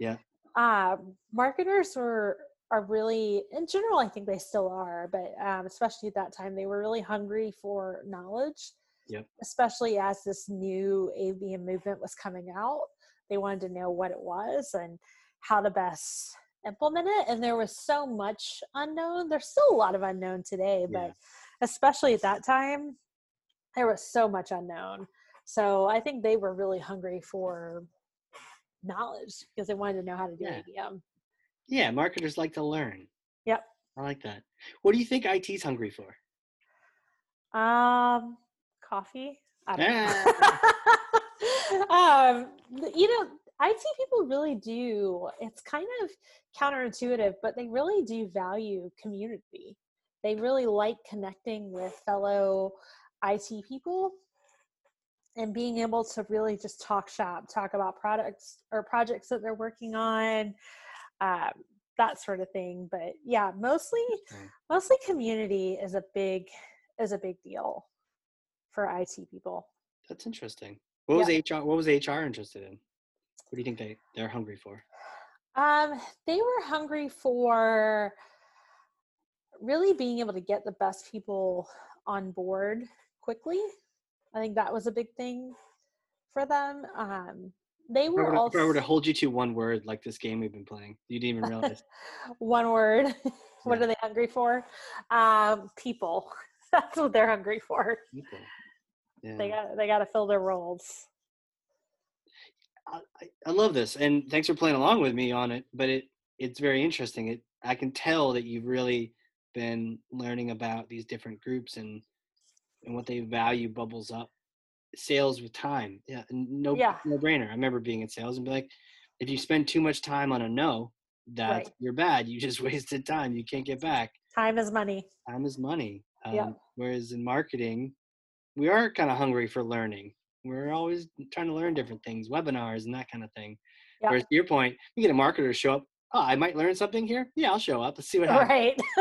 Yeah. um, marketers were are really in general i think they still are but um, especially at that time they were really hungry for knowledge Yep. especially as this new ABM movement was coming out they wanted to know what it was and how to best implement it and there was so much unknown there's still a lot of unknown today but Yeah. especially at that time there was so much unknown so i think they were really hungry for knowledge because they wanted to know how to do Yeah. ABM. Yeah, marketers like to learn. Yep. I like that. What do you think IT's hungry for? Um, coffee. I know. um, you know, IT people really do. It's kind of counterintuitive, but they really do value community. They really like connecting with fellow IT people and being able to really just talk shop, talk about products or projects that they're working on, um, that sort of thing. But yeah, mostly mostly community is a big is a big deal for IT people. That's interesting. What was HR? What was HR interested in? What do you think they they're hungry for? Um, they were hungry for really being able to get the best people on board quickly. I think that was a big thing for them. Um, they If were were, to, also if I were to hold you to one word, like this game we've been playing, you didn't even realize. one word. what Yeah. are they hungry for? Um, people. That's what they're hungry for. people. Yeah. They got they got to fill their roles. I, I- love this, and thanks for playing along with me on it. But it it's very interesting. It I can tell that you've really been learning about these different groups and and what they value bubbles up. Sales with time, yeah, no Yeah. no brainer. I remember being in sales and be like, if you spend too much time on a no, that Right. you're bad. You just wasted time. You can't get back. Time is money. Time is money. Um, Yeah. Whereas in marketing, we are kind of hungry for learning. We're always trying to learn different things, webinars and that kind of thing. Yeah. Whereas to your point, you get a marketer to show up. Oh, I might learn something here. Yeah, I'll show up. Let's see what happens.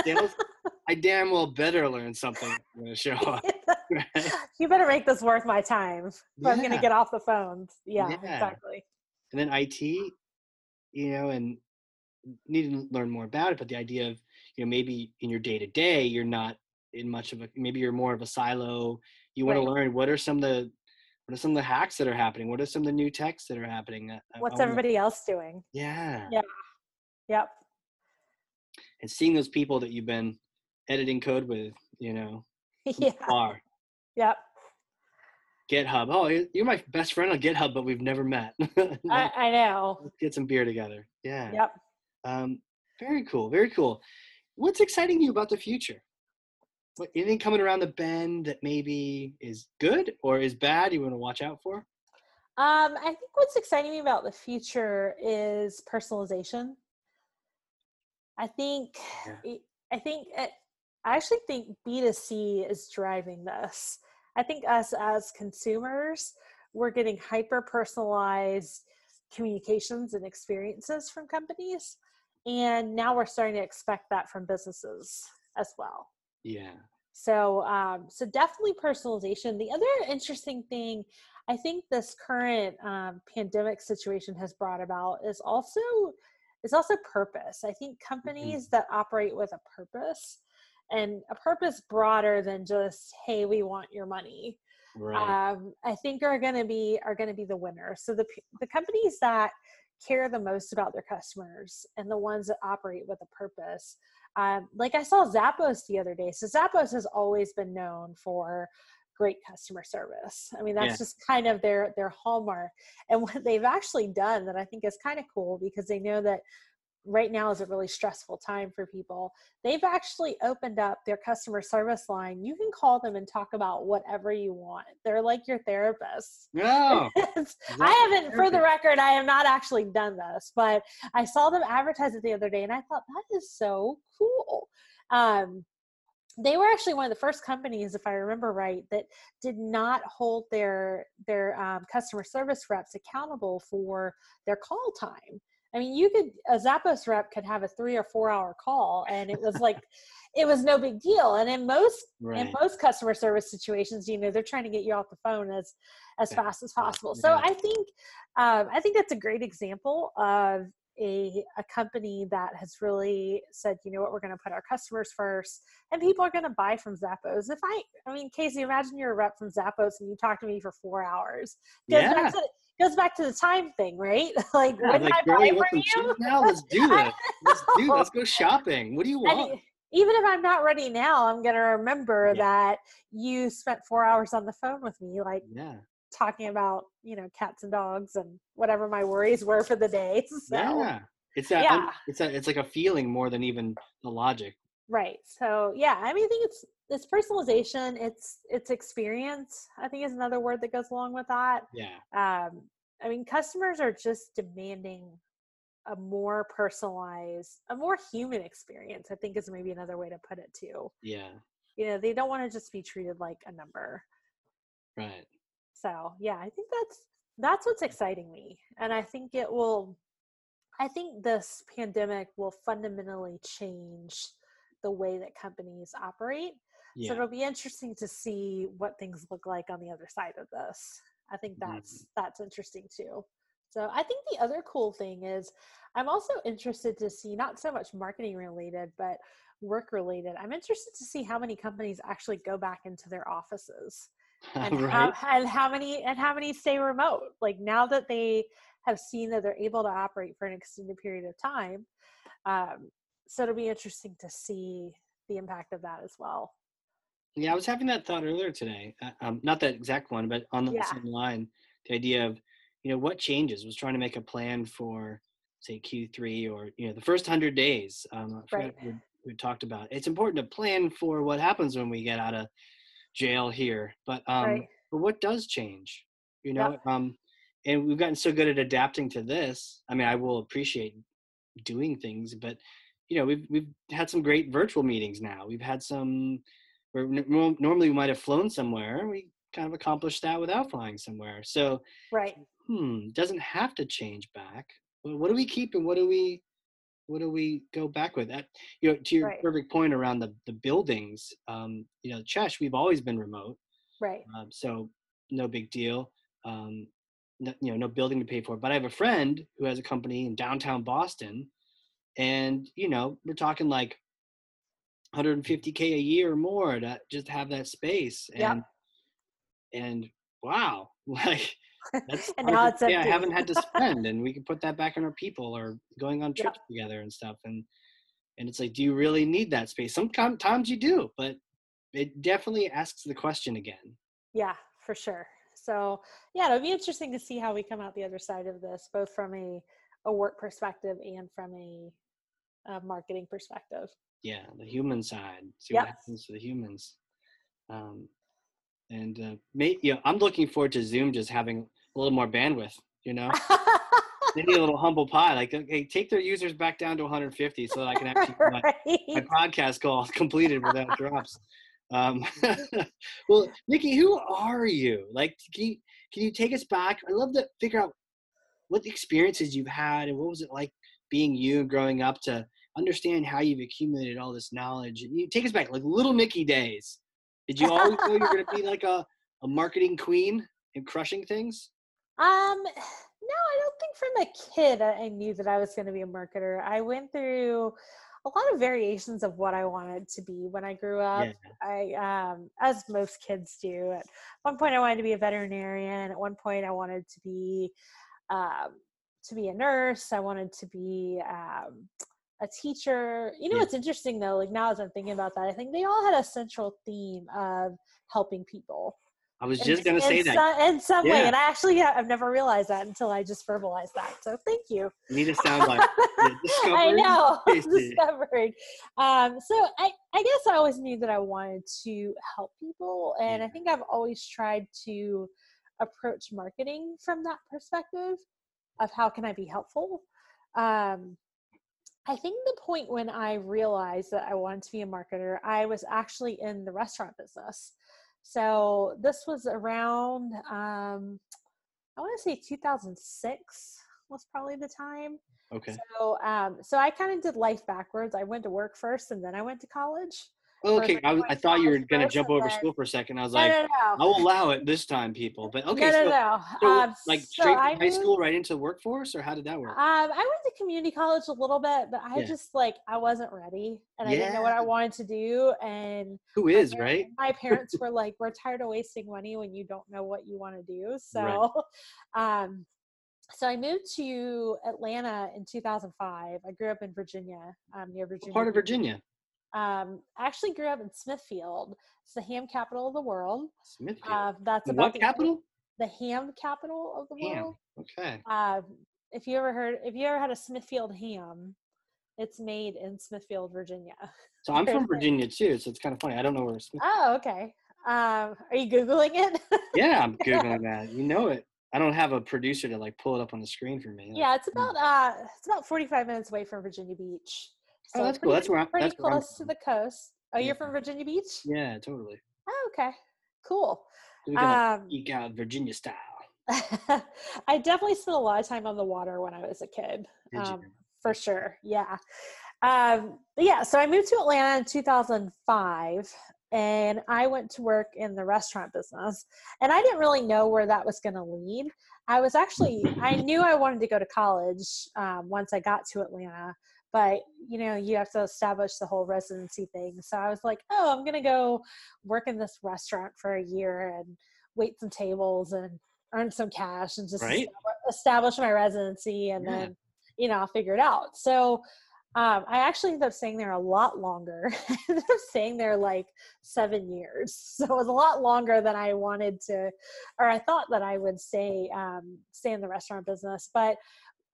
Right. I damn well better learn something. I'm gonna show up. right? you better make this worth my time. If I'm going to get off the phones. Yeah, Yeah. exactly. And then IT, you know, and need to learn more about it. But the idea of, you know, maybe in your day to day, you're not in much of a, maybe you're more of a silo. You want Right. to learn what are some of the what are some of the hacks that are happening? What are some of the new techs that are happening? I What's everybody else doing? Yeah. Yeah. Yep. And seeing those people that you've been editing code with, you know, yeah. are Yep. GitHub. Oh, you- you're my best friend on GitHub, but we've never met. I, I know. Let's get some beer together. Yeah. Yep. Um, very cool. Very cool. What's exciting you about the future? Anything coming around the bend that maybe is good or is bad you want to watch out for? Um, I think what's exciting me about the future is personalization. I think, Yeah. I think, I actually think B2C is driving this. I think us as consumers, we're getting hyper personalized communications and experiences from companies. And now we're starting to expect that from businesses as well. Yeah. So, um, so definitely personalization. The other interesting thing I think this current um, pandemic situation has brought about is also is also purpose. I think companies that operate with a purpose and a purpose broader than just hey, we want your money. Right. Um, I think are going to be are going to be the winner. So the the companies that care the most about their customers and the ones that operate with a purpose. Um, like I saw Zappos the other day. So Zappos has always been known for great customer service. I mean, that's Yeah. just kind of their their hallmark. And what they've actually done that I think is kind of cool because they know that right now is a really stressful time for people. They've actually opened up their customer service line. You can call them and talk about whatever you want. They're like your therapist. no. I haven't, for the record, I have not actually done this, but I saw them advertise it the other day and I thought that is so cool. Um, they were actually one of the first companies, if I remember right, that did not hold their their um, customer service reps accountable for their call time. I mean, you could a Zappos rep could have a three or four hour call, and it was like it was no big deal. And in most in most customer service situations, you know, they're trying to get you off the phone as as fast as possible. So I think um, I think that's a great example of a a company that has really said, you know what, we're going to put our customers first, and people are going to buy from Zappos. If I, I mean, Casey, imagine you're a rep from Zappos and you talk to me for four hours. Yeah. Goes back to the time thing, right? like, Yeah, wouldn't like, I buy you from you? now? Let's do this. Let's do. Let's go shopping. What do you want? even if I'm not ready now, I'm to remember Yeah. that you spent four hours on the phone with me, like yeah. talking about, you know, cats and dogs and whatever my worries were for the day. So, Yeah. It's that. Yeah. It's a. It's like a feeling more than even the logic. right. So, yeah, I mean, I think it's, it's personalization. It's, it's experience. I think is another word that goes along with that. Yeah. Um, I mean, customers are just demanding a more personalized, a more human experience, I think is maybe another way to put it too. Yeah. You know, they don't want to just be treated like a number. Right. So yeah, I think that's that's what's exciting me. And I think it will I think this pandemic will fundamentally change the way that companies operate. So it'll be interesting to see what things look like on the other side of this. I think Mm-hmm. that's that's interesting too. So I think the other cool thing is I'm also interested to see not so much marketing related, but work related. I'm interested to see how many companies actually go back into their offices and right. how and how many and how many stay remote. Like now that they have seen that they're able to operate for an extended period of time. Um, so it'll be interesting to see the impact of that as well. Yeah, I was having that thought earlier today. Uh, um, not that exact one, but on the Yeah. same line, the idea of, you know, what changes. Was trying to make a plan for, say, Q3 or you know the first hundred days. Um, Right. what we talked about. It's important to plan for what happens when we get out of jail here, but um, Right. but what does change? You know, um, and we've gotten so good at adapting to this. I mean, I will appreciate doing things, but you know, we've we've had some great virtual meetings now. We've had some where n- normally we might have flown somewhere. We kind of accomplished that without flying somewhere. So, Right. hmm, doesn't have to change back. Well, what do we keep and what do we what do we go back with? That you know, to your Right. perfect point around the the buildings. Um, you know, Chesh, we've always been remote, Right. um, so no big deal. Um, no, you know, no building to pay for. But I have a friend who has a company in downtown Boston, and you know, we're talking like 150k a year or more to just have that space. And and wow, like that's and now it's yeah, I haven't had to spend, and we can put that back on our people or going on trips together and stuff. And and it's like, do you really need that space? Sometimes you do, but it definitely asks the question again. Yeah, for sure. So yeah, it'll be interesting to see how we come out the other side of this, both from a a work perspective and from a, a marketing perspective. Yeah, the human side. See Yep. what happens to the humans. Um, and uh, may, you know, I'm looking forward to Zoom just having a little more bandwidth. You know, they need a little humble pie. Like, okay, take their users back down to 150 so that I can actually get my, my podcast call completed without drops. Um, well, Nikki, who are you? Like, can you, can you take us back? I love to figure out what experiences you've had and what was it like being you growing up to understand how you've accumulated all this knowledge. You take us back, like little Nikki days. Did you always know you were going to be like a, a marketing queen and crushing things? Um, no, I don't think from a kid I knew that I was going to be a marketer. I went through a lot of variations of what I wanted to be when I grew up. Yeah. I, um, as most kids do, at one point I wanted to be a veterinarian. At one point I wanted to be, um, to be a nurse. I wanted to be um, a teacher. You know Yeah. what's interesting though? Like now as I'm thinking about that, I think they all had a central theme of helping people I was just going to say in that. some, in some way and i actually have, i've never realized that until i just verbalized that so thank you You need to sound like i know discovered um, so I, I guess i always knew that i wanted to help people and i think i've always tried to approach marketing from that perspective of how can i be helpful um, I think the point when I realized that I wanted to be a marketer, I was actually in the restaurant business. So this was around, um, I want to say 2006 was probably the time. Okay. So, um, so I kind of did life backwards. I went to work first, and then I went to college. Okay. I, I thought you were going to jump over school for a second. I was No, like, no, no. I'll allow it this time, people. But okay, no, no, so, no. so Um, like so straight I high moved- school right into the workforce, or how did that work? Um, I went to community college a little bit, but I Yeah. just like I wasn't ready, and I didn't know what I wanted to do. And who is is right? My parents were like, "We're tired of wasting money when you don't know what you want to do." So, um, so I moved to Atlanta in 2005. I grew up in Virginia, um, near Virginia. What part of Virginia? Um, I actually grew up in Smithfield. It's the ham capital of the world. Smithfield. Uh, that's The about what the capital? The ham capital of the Ham. world. Okay. Um, if you ever heard, if you ever had a Smithfield ham, it's made in Smithfield, Virginia. So I'm from Virginia too, so it's kind of funny. I don't know where Smith. Oh, okay. Um, are you googling it? Yeah, I'm googling that. You know it. I don't have a producer to like pull it up on the screen for me. yeah, it's about uh, it's about forty-five minutes away from Virginia Beach. Oh, that's cool. That's where I'm- pretty that's where I'm close to the coast. Oh, Yeah. you're from Virginia Beach? Yeah, totally. Oh, okay, cool. We're gonna Um, eke out Virginia style. I definitely spent a lot of time on the water when I was a kid. Um, for sure. Yeah. Um, yeah. So I moved to Atlanta in 2005 and I went to work in the restaurant business. And I didn't really know where that was going to lead. I was actually, I knew I wanted to go to college um, once I got to Atlanta. But you know, you have to establish the whole residency thing. So I was like, "Oh, I'm gonna go work in this restaurant for a year and wait some tables and earn some cash and just Right. establish, my residency and Yeah. then you know i'll figure it out so um, i actually ended up staying there a lot longer i ended up staying there like seven years so it was a lot longer than i wanted to or i thought that i would stay um, stay in the restaurant business but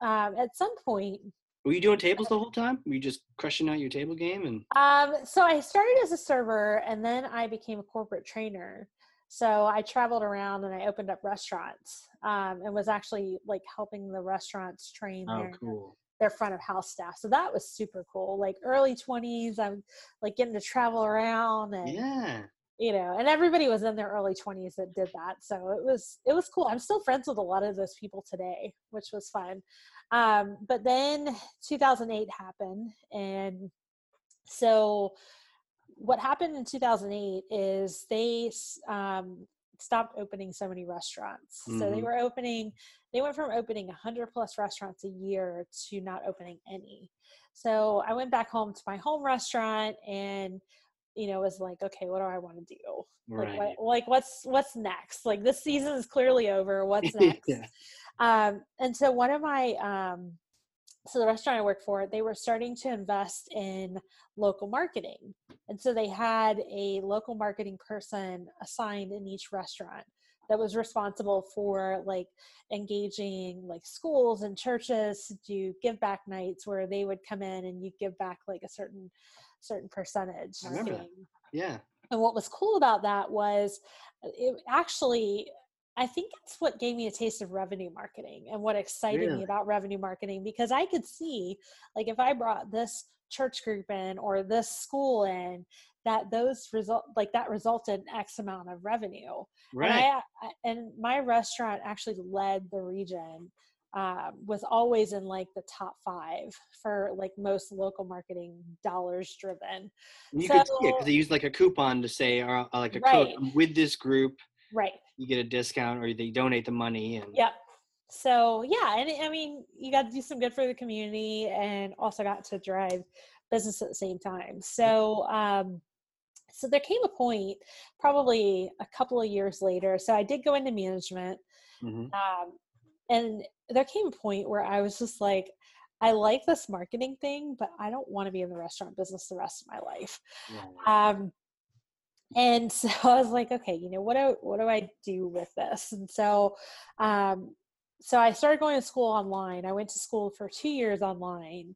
um, at some point Were you doing tables the whole time? Were you just crushing out your table game and Um, so I started as a server and then I became a corporate trainer. So I traveled around and I opened up restaurants um, and was actually like helping the restaurants train oh their, cool. their front of house staff. So that was super cool. Like early 20s, I'm like getting to travel around and Yeah. You know, and everybody was in their early 20s that did that. So it was it was cool. I'm still friends with a lot of those people today, which was fun. Um, but then 2008 happened and so what happened in 2008 is they um, stopped opening so many restaurants. So they Mhm. were opening, they went from opening 100 plus restaurants a year to not opening any. So I went back home to my home restaurant and, you know, was like, okay, what do I want to do? Like, Right. what, like what's what's next? Like this season is clearly over. What's next? Yeah. Um, and so one of my um, so the restaurant I work for, they were starting to invest in local marketing, and so they had a local marketing person assigned in each restaurant that was responsible for like engaging like schools and churches to do give back nights where they would come in and you give back like a certain certain percentage I remember that. Yeah. And what was cool about that was uh, it actually, I think it's what gave me a taste of revenue marketing and what excited Really? me about revenue marketing because I could see, like, if I brought this church group in or this school in, that those result like that resulted in X amount of revenue. Right. And I, I and my restaurant actually led the region. Um, was always in like the top five for like most local marketing dollars driven. you could see it because they use like a coupon to say, or uh, like a Right. code with this group, Right. you get a discount, or they donate the money. And Yep. So yeah, and I mean, you got to do some good for the community, and also got to drive business at the same time. So, um, so there came a point, probably a couple of years later. So I did go into management, Mhm. um, and there came a point where I was just like, I like this marketing thing, but I don't want to be in the restaurant business the rest of my life. Right. Um, and so I was like, okay, you know, what do what do I do with this? And so, um, so I started going to school online. I went to school for two years online,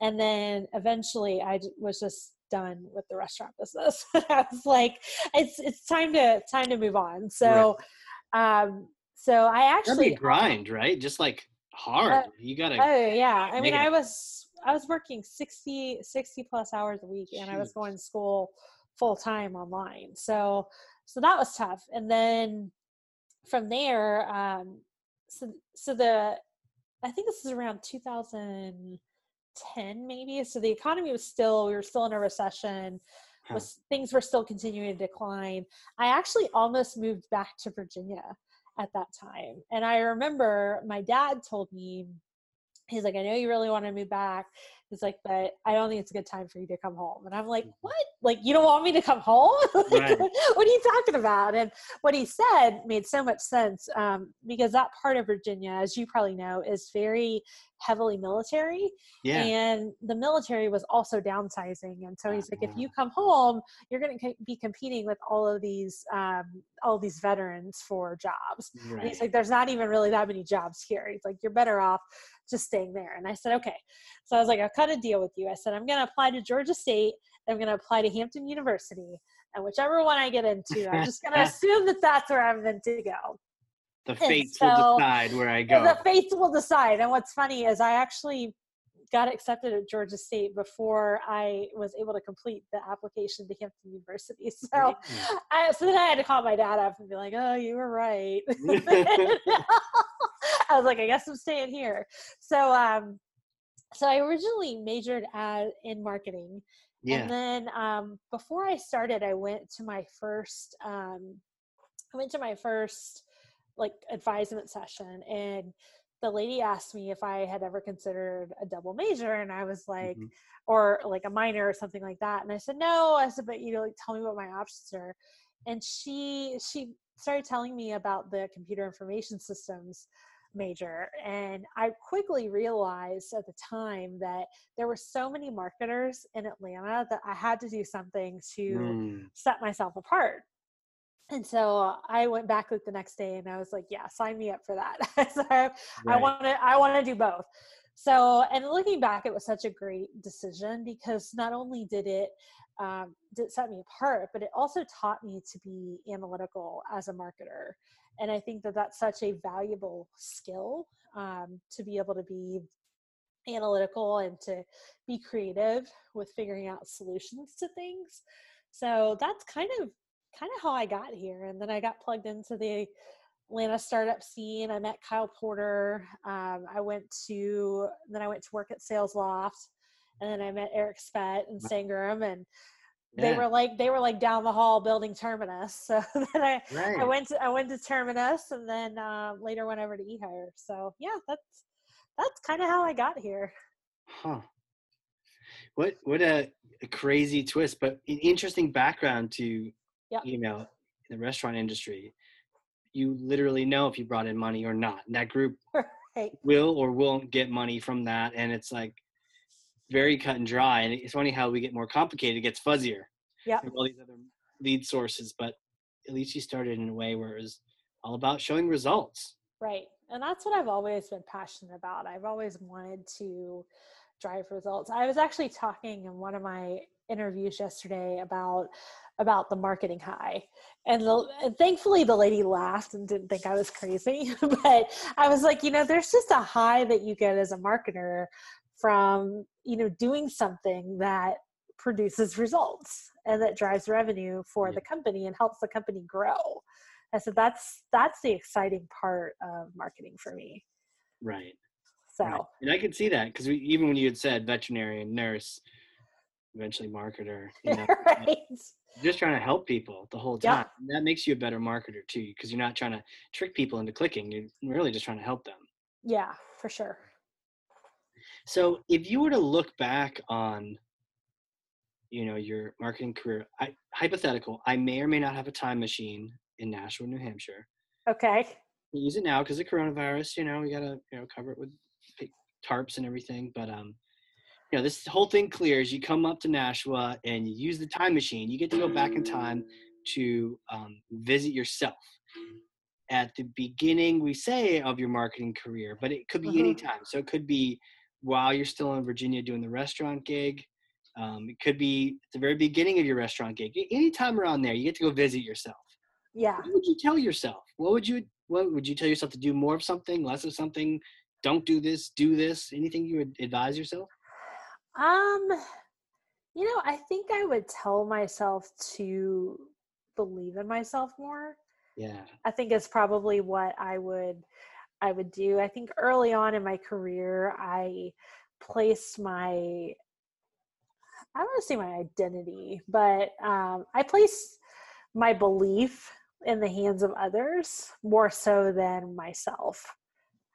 and then eventually I was just done with the restaurant business. I was like, it's it's time to time to move on. So, um, so I actually grind, right? Just like hard. Uh, you gotta. Oh yeah. I mean, I was I was working 60 60 plus hours a week and I was going to school full time online. So so that was tough. And then from there um so so the I think this is around 2010 maybe. So the economy was still we were still in a recession. Huh. Was things were still continuing to decline. I actually almost moved back to Virginia at that time. And I remember my dad told me, he's like, I know you really want to move back. He's like, but I don't think it's a good time for you to come home. And I'm like, what? Like, you don't want me to come home? like, Mm-hmm. Right. what are you talking about? And what he said made so much sense um, because that part of Virginia, as you probably know, is very heavily military yeah. and the military was also downsizing and so he's like if Ah. you come home you're going to be competing with all of these um, all these veterans for jobs and right. he's like there's not even really that many jobs here he's like you're better off just staying there and i said okay so i was like i'll cut a deal with you i said i'm going to apply to georgia state i'm going to apply to hampton university and whichever one i get into i'm just going to assume that that's where i'm meant to go the fates so- will decide where I go. the fates will decide. And what's funny is I actually got accepted at Georgia State before I was able to complete the application to Hampton University. So. I, so then I had to call my dad up and be like, "Oh, you were right." I was like, "I guess I'm staying here." So, um, so I originally majored at in marketing, yeah. and then um, before I started, I went to my first. Um, I went to my first like advisement session, and the lady asked me if I had ever considered a double major, and I was like, Mhm. or like a minor or something like that. And I said no. I said, but you know, like tell me what my options are. And she she started telling me about the computer information systems major and i quickly realized at the time that there were so many marketers in atlanta that i had to do something to Mm. set myself apart and so i went back like the next day and i was like yeah sign me up for that. So I, want to i want to do both. So and looking back it was such a great decision because not only did it um, did it set me apart but it also taught me to be analytical as a marketer and i think that that's such a valuable skill um, to be able to be analytical and to be creative with figuring out solutions to things so that's kind of kind of how i got here and then i got plugged into the Atlanta startup scene. I met Kyle Porter. Um, I went to then I went to work at SalesLoft, and then I met Eric Spett and Sangram, and they were like they were like down the hall building Terminus. So then I right. I went to I went to Terminus, and then uh, later went over to eHire. So yeah, that's that's kind of how I got here. Huh. What what a, a crazy twist, but an interesting background to Yep. you know in the restaurant industry, you literally know if you brought in money or not. And that group Right. will or won't get money from that. And it's like very cut and dry. And it's funny how we get more complicated, it gets fuzzier. Yeah. All these other lead sources, but at least you started in a way where it was all about showing results. Right. And that's what I've always been passionate about. I've always wanted to drive results. I was actually talking in one of my interviews yesterday about about the marketing high. And, the, and thankfully the lady laughed and didn't think I was crazy, but I was like, you know, there's just a high that you get as a marketer from, you know, doing something that produces results and that drives revenue for Yeah. the company and helps the company grow. and so that's that's the exciting part of marketing for me. Right. So Right. And I could see that because even when you had said veterinarian, nurse, eventually marketer, you know, right. just trying to help people the whole time. And that makes you a better marketer too, because you're not trying to trick people into clicking. You're really just trying to help them. Yeah, for sure. So if you were to look back on, you know, your marketing career, I, hypothetical, I may or may not have a time machine in Nashua, New Hampshire. Okay. We use it now because of coronavirus. You know, we gotta you know cover it with tarps and everything. But um, you know, this whole thing clears. You come up to Nashua and you use the time machine. You get to go back in time to um, visit yourself at the beginning. We say of your marketing career, but it could be any Mhm. time. So it could be while you're still in Virginia doing the restaurant gig. Um, it could be at the very beginning of your restaurant gig. Anytime around there, you get to go visit yourself Yeah. what would you tell yourself? What would you what would you tell yourself to do more of something, less of something? Don't do this, do this. Anything you would advise yourself? Um you know, I think I would tell myself to believe in myself more. Yeah. I think it's probably what I would I would do. I think early on in my career I placed my I don't want to say my identity, but um, I placed my belief in the hands of others more so than myself.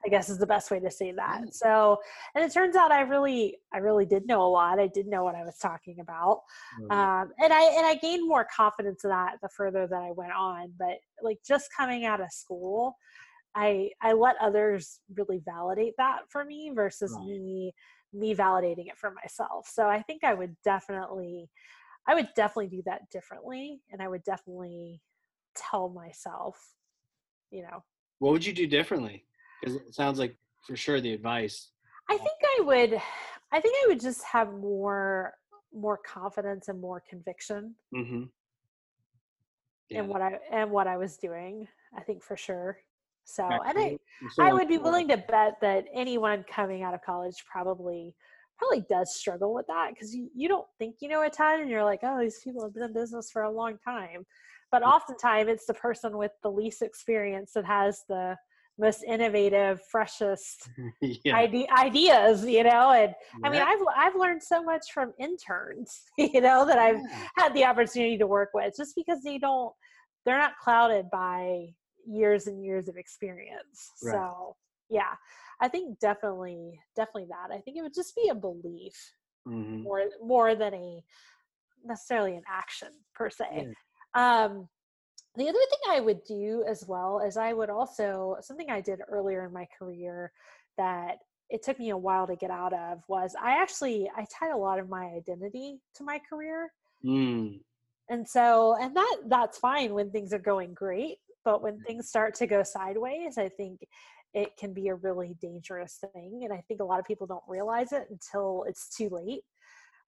I guess is the best way to say that. Mm. So, and it turns out I really, I really did know a lot. I did know what I was talking about Um, um, and I and I gained more confidence in that the further that I went on. But like just coming out of school, I I let others really validate that for me versus Right. me me validating it for myself. So I think I would definitely I would definitely do that differently, and I would definitely tell myself, you know, what would you do differently? Because it sounds like for sure the advice. I think I would I think I would just have more more confidence and more conviction Mm-hmm. Yeah. and what I and what I was doing. I think for sure. So, and I, so I would be willing to bet that anyone coming out of college probably probably does struggle with that because you, you don't think you know a ton and you're like, oh, these people have been in business for a long time. But oftentimes it's the person with the least experience that has the most innovative, freshest yeah. ide- ideas, you know. And I mean. I've I've learned so much from interns, you know, that I've Yeah. had the opportunity to work with just because they don't they're not clouded by years and years of experience Right. so yeah i think definitely definitely that i think it would just be a belief Mhm. more more than a necessarily an action per se Yeah. um the other thing i would do as well is i would also something i did earlier in my career that it took me a while to get out of was i actually i tied a lot of my identity to my career Mm. and so and that that's fine when things are going great but when things start to go sideways i think it can be a really dangerous thing and i think a lot of people don't realize it until it's too late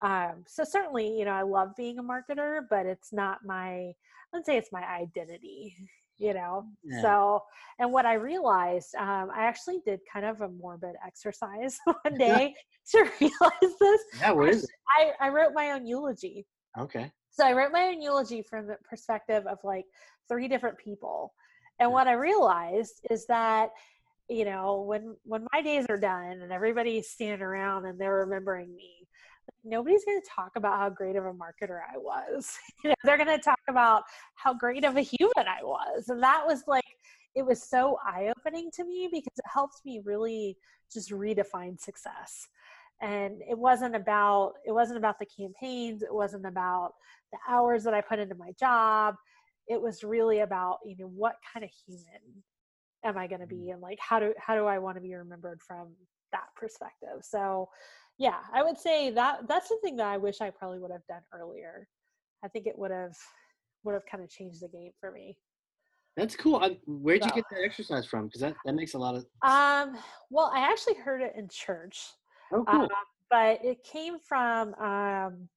um, so certainly you know i love being a marketer but it's not my let's say it's my identity you know Yeah. so and what i realized um, i actually did kind of a morbid exercise one day to realize this Yeah. What is it? I, I wrote my own eulogy Okay. So I wrote my own eulogy from the perspective of like three different people. And what I realized is that, you know, when when my days are done and everybody's standing around and they're remembering me, nobody's going to talk about how great of a marketer I was. you know, they're going to talk about how great of a human I was. And that was like it was so eye-opening to me because it helped me really just redefine success and it wasn't about it wasn't about the campaigns it wasn't about the hours that i put into my job it was really about you know what kind of human am i going to be and like how do how do i want to be remembered from that perspective so yeah i would say that that's something that i wish i probably would have done earlier i think it would have would have kind of changed the game for me That's cool. I, where'd you get that exercise from? Because that, that makes a lot of. um well i actually heard it in church Oh, cool. um, but it came from um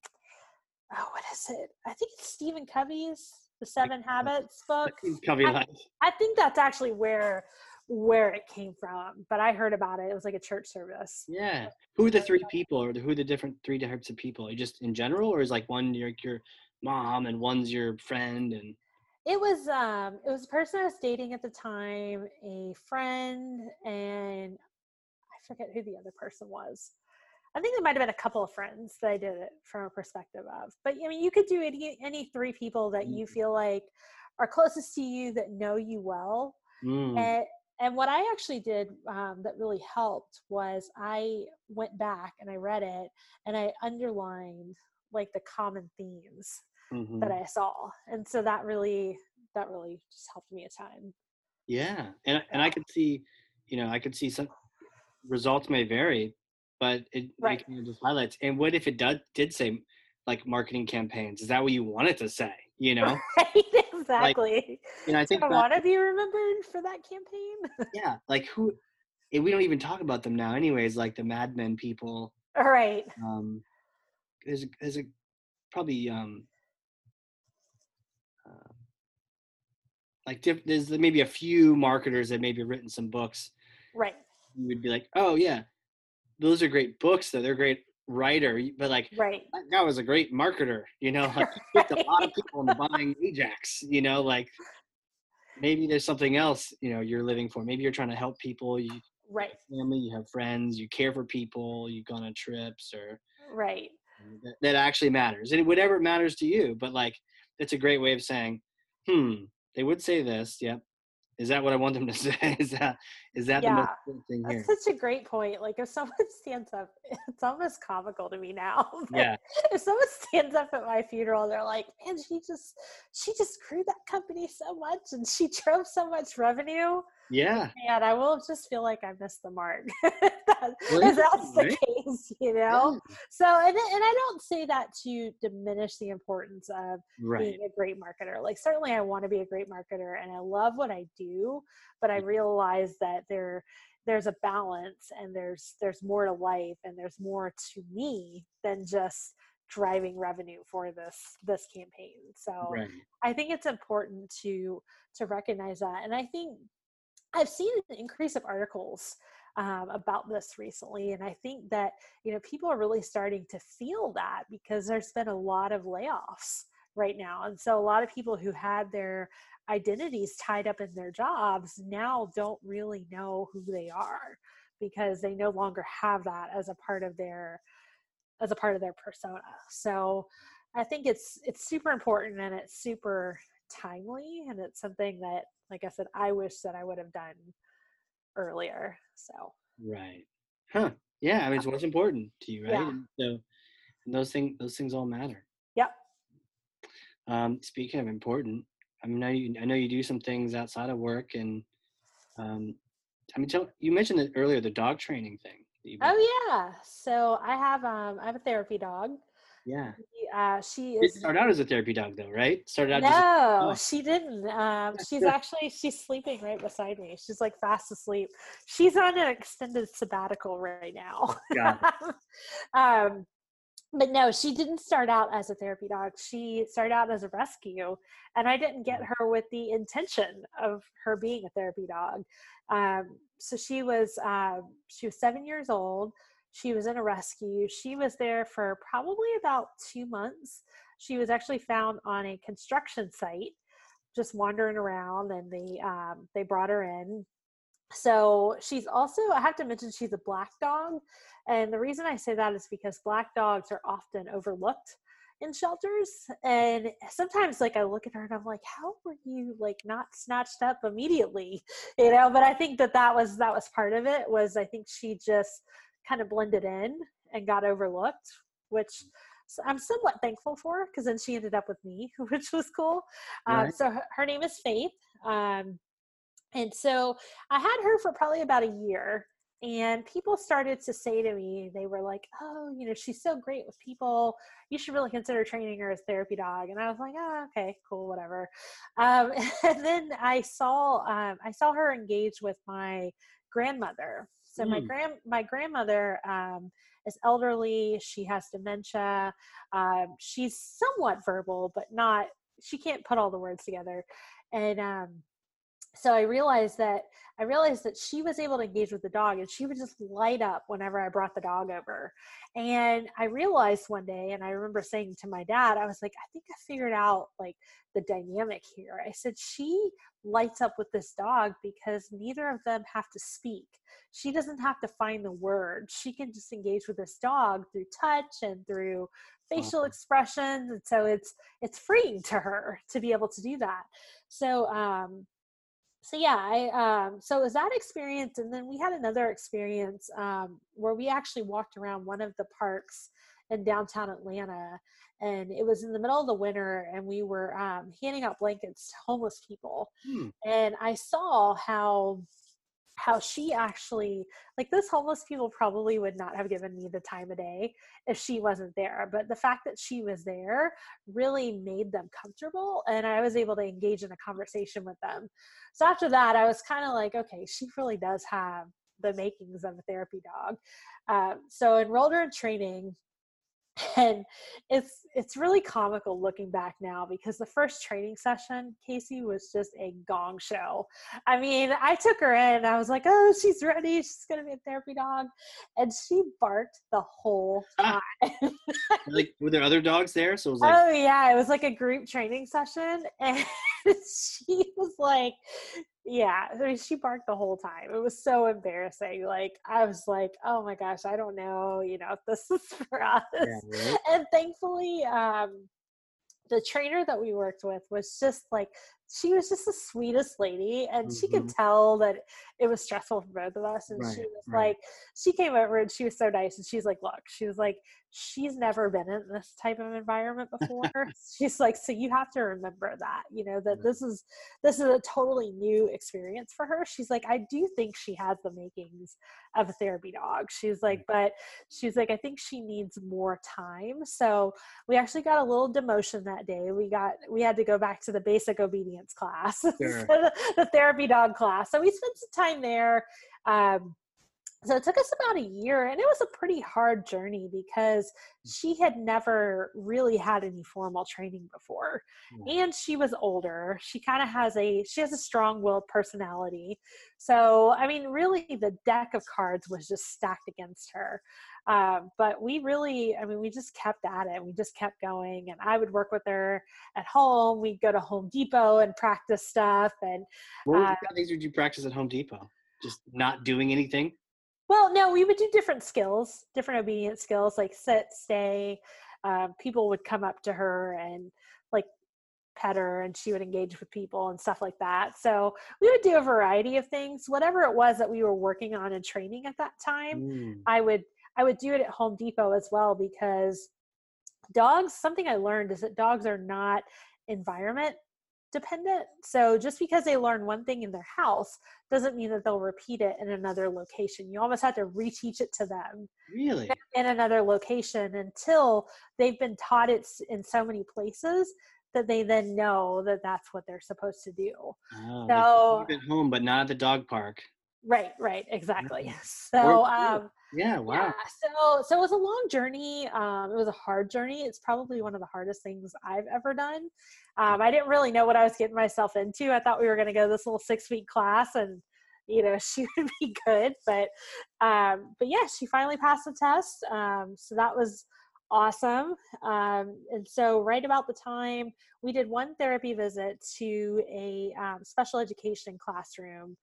oh what is it i think it's stephen covey's the seven habits book Covey I- I think that's actually where where it came from. But I heard about it. It was like a church service. Yeah. Who are the three people, or the, who are the different three types of people? Just in general, or is like one your your mom and one's your friend and It was um it was a person I was dating at the time, a friend, and forget who the other person was. I think there might have been a couple of friends that I did it from a perspective of. But I mean you could do any any three people that you Mm. feel like are closest to you that know you well Mm, And, and what I actually did um, that really helped was I went back and I read it and I underlined like the common themes mhm. that I saw, and so that really that really just helped me a ton. Yeah, and and I could see, you know, I could see some results may vary, but it, Right. it kind of just highlights. And what if it did did say like marketing campaigns? Is that what you want it to say? You know, Right, exactly. know, I think I that- want to be remembered for that campaign. yeah, like who? We don't even talk about them now, anyways. Like the Mad Men people. All right. Um, there's a, there's a probably um, uh, like diff- there's maybe a few marketers that maybe written some books Right. You would be like, oh yeah, those are great books though. They're a great writer, but like Right. that guy was a great marketer. You know, like tricked a lot of people into buying Ajax. You know, like maybe there's something else. You know, you're living for. Maybe you're trying to help people. You Right. family, you have friends, you care for people. You've gone on trips or Right. that, that actually matters, and whatever matters to you. But like, it's a great way of saying, hmm, they would say this. Yep. Is that what I want them to say? Is that is that the most important thing here? That's such a great point. Like if someone stands up, it's almost comical to me now. Yeah. If someone stands up at my funeral, they're like, "Man, she just she just grew that company so much, and she drove so much revenue." Yeah. And I will just feel like I missed the mark. That- Well, if that's the case, you know. So, and and I don't say that to diminish the importance of Right. being a great marketer. Like certainly I want to be a great marketer and I love what I do, but I mm. realize that there there's a balance and there's there's more to life and there's more to me than just driving revenue for this this campaign. So Right. I think it's important to to recognize that. And I think I've seen an increase of articles um, about this recently, and I think that you know people are really starting to feel that because there's been a lot of layoffs right now, and so a lot of people who had their identities tied up in their jobs now don't really know who they are because they no longer have that as a part of their as a part of their persona. So I think it's it's super important and it's super timely and it's something that like I said I wish that I would have done earlier. So Right. Huh. Yeah. I mean, it's what's important to you, right? Yeah. And so and those things, those things all matter. Yep. Um, speaking of important, I mean, I, you- I know you do some things outside of work, and um, I mean, tell you mentioned it earlier, the dog training thing. that you've been- Oh yeah. So I have um I have a therapy dog. Yeah. Uh she It is started out as a therapy dog, though, right? Started out no, oh. she didn't. Um, she's actually she's sleeping right beside me. She's like fast asleep. She's on an extended sabbatical right now. Um, but no, she didn't start out as a therapy dog. She started out as a rescue, and I didn't get her with the intention of her being a therapy dog. Um, so she was uh, she was seven years old. She was in a rescue. She was there for probably about two months. She was actually found on a construction site, just wandering around, and they um, they brought her in. So she's also I have to mention she's a black dog, and the reason I say that is because black dogs are often overlooked in shelters, and sometimes like I look at her and I'm like, how were you like not snatched up immediately, you know? But I think that that was that was part of it. Was I think she just kind of blended in and got overlooked, which I'm somewhat thankful for because then she ended up with me, which was cool. Um, right. so her, her, name is Faith. Um, and so I had her for probably about a year. And people started to say to me, they were like, oh, you know, she's so great with people. You should really consider training her as therapy dog. And I was like, oh, okay, cool, whatever. Um, and then I saw, um, I saw her engage with my grandmother. So mm. my grand, my grandmother um, is elderly. She has dementia. Um, she's somewhat verbal, but not. She can't put all the words together. And um, so I realized that I realized that she was able to engage with the dog and she would just light up whenever I brought the dog over. And I realized one day, and I remember saying to my dad, I was like, I think I figured out like the dynamic here. I said, she lights up with this dog because neither of them have to speak. She doesn't have to find the word. She can just engage with this dog through touch and through facial expressions. And so it's it's freeing to her to be able to do that. So um so yeah i um so it was that experience and then we had another experience um where we actually walked around one of the parks in downtown atlanta and it was in the middle of the winter and we were um, handing out blankets to homeless people hmm. and i saw how how she actually like those homeless people probably would not have given me the time of day if she wasn't there but the fact that she was there really made them comfortable and i was able to engage in a conversation with them. So after that i was kind of like okay she really does have the makings of a therapy dog. Um, so enrolled her in training and it's it's really comical looking back now because the first training session casey was just a gong show. I mean i took her in i was like oh she's ready. She's gonna be a therapy dog. And she barked the whole time. Like were there other dogs there? So it was like oh yeah. It was like a group training session. And she was like yeah I mean, she barked the whole time. It was so embarrassing. Like i was like oh my gosh i don't know you know if this is for us. Yeah, right? and thankfully um the trainer that we worked with was just like she was just the sweetest lady and mm-hmm. she could mm-hmm. tell that it was stressful for both of us and right, she was right. like she came over and she was so nice and she's like look she was like she's never been in this type of environment before she's like so you have to remember that you know that this is this is a totally new experience for her she's like i do think she has the makings of a therapy dog she's like but she's like i think she needs more time so we actually got a little demotion that day we got we had to go back to the basic obedience class sure. the therapy dog class. So we spent some time there um, so it took us about a year and it was a pretty hard journey because mm. she had never really had any formal training before and she was older. She kind of has a she has a strong-willed personality. So i mean really the deck of cards was just stacked against her um, but we really i mean we just kept at it we just kept going and i would work with her at home we'd go to home depot and practice stuff and what uh, things would you practice at home depot just not doing anything well, no, we would do different skills, different obedience skills like sit, stay. Um, people would come up to her and like pet her and she would engage with people and stuff like that. So we would do a variety of things. Whatever it was that we were working on and training at that time, mm. I would I would do it at Home Depot as well because dogs, something I learned is that dogs are not environment dependent. So just because they learn one thing in their house doesn't mean that they'll repeat it in another location. You almost have to reteach it to them. Really? In another location until they've been taught it in so many places that they then know that that's what they're supposed to do. Oh, so at home, but not at the dog park. Right, right, exactly. So, um, yeah, wow. Yeah, so, so it was a long journey. Um, it was a hard journey. It's probably one of the hardest things I've ever done. Um, I didn't really know what I was getting myself into. I thought we were going to go this little six week class and, you know, she would be good. But, um, but yeah, she finally passed the test. Um, so that was awesome. Um, and so, right about the time we did one therapy visit to a um, special education classroom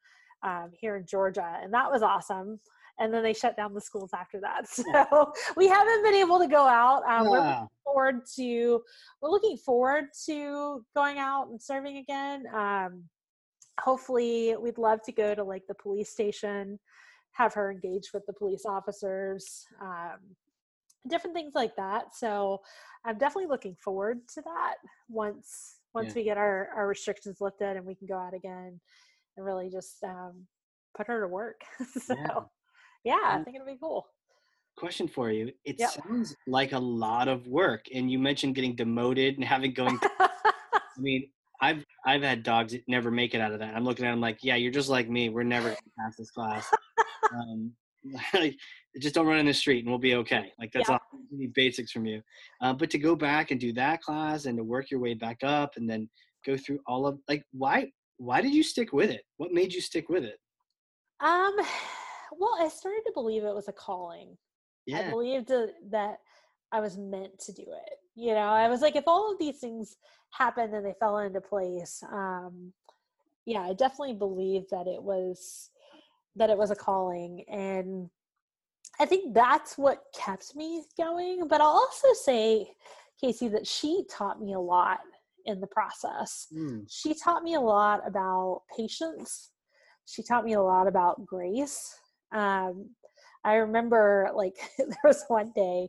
um, here in Georgia, and that was awesome. And then they shut down the schools after that. So we haven't been able to go out. Um, yeah. We're looking forward to we're looking forward to going out and serving again. Um, hopefully, we'd love to go to like the police station, have her engage with the police officers. Um, different things like that. So I'm definitely looking forward to that once once Yeah. we get our, our restrictions lifted and we can go out again and really just um, put her to work. so Yeah. Yeah, I Mm. think it'll be cool. Question for you. It Yep. sounds like a lot of work. And you mentioned getting demoted and having going I mean, I've I've had dogs that never make it out of that. I'm looking at them like, yeah, you're just like me. We're never gonna pass this class. um, like, just don't run in the street and we'll be okay. Like that's Yeah. all we need basics from you. Uh, but to go back and do that class and to work your way back up and then go through all of like why why did you stick with it? What made you stick with it? um, well, I started to believe it was a calling. I believed that I was meant to do it. You know, I was like, if all of these things happened and they fell into place, um, yeah, I definitely believed that it was that it was a calling, and I think that's what kept me going. But I'll also say, Casey, that she taught me a lot in the process Hmm. she taught me a lot about patience she taught me a lot about grace um, i remember like there was one day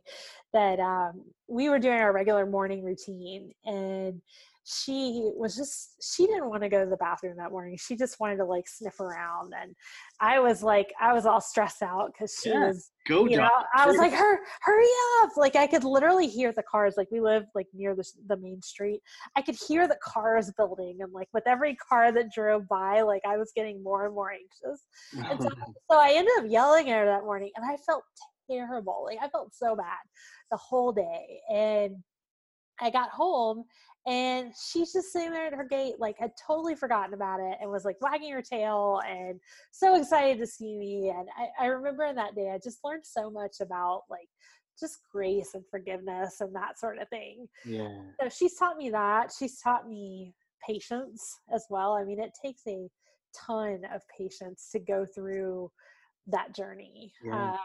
that um, we were doing our regular morning routine and she was just she didn't want to go to the bathroom that morning she just wanted to like sniff around and i was like i was all stressed out because she Yeah. was Go you know, I was like, "Hur, hurry up!" Like I could literally hear the cars. Like we live like near the the main street. I could hear the cars building, and like with every car that drove by, like I was getting more and more anxious. And so, oh. so I ended up yelling at her that morning, and I felt terrible. Like I felt so bad the whole day. And I got home, and she's just sitting there at her gate, like had totally forgotten about it, and was like wagging her tail and so excited to see me. And I, I remember in that day, I just learned so much about like just grace and forgiveness and that sort of thing. yeah. So she's taught me that. She's taught me patience as well. I mean, it takes a ton of patience to go through that journey. Yeah. Um,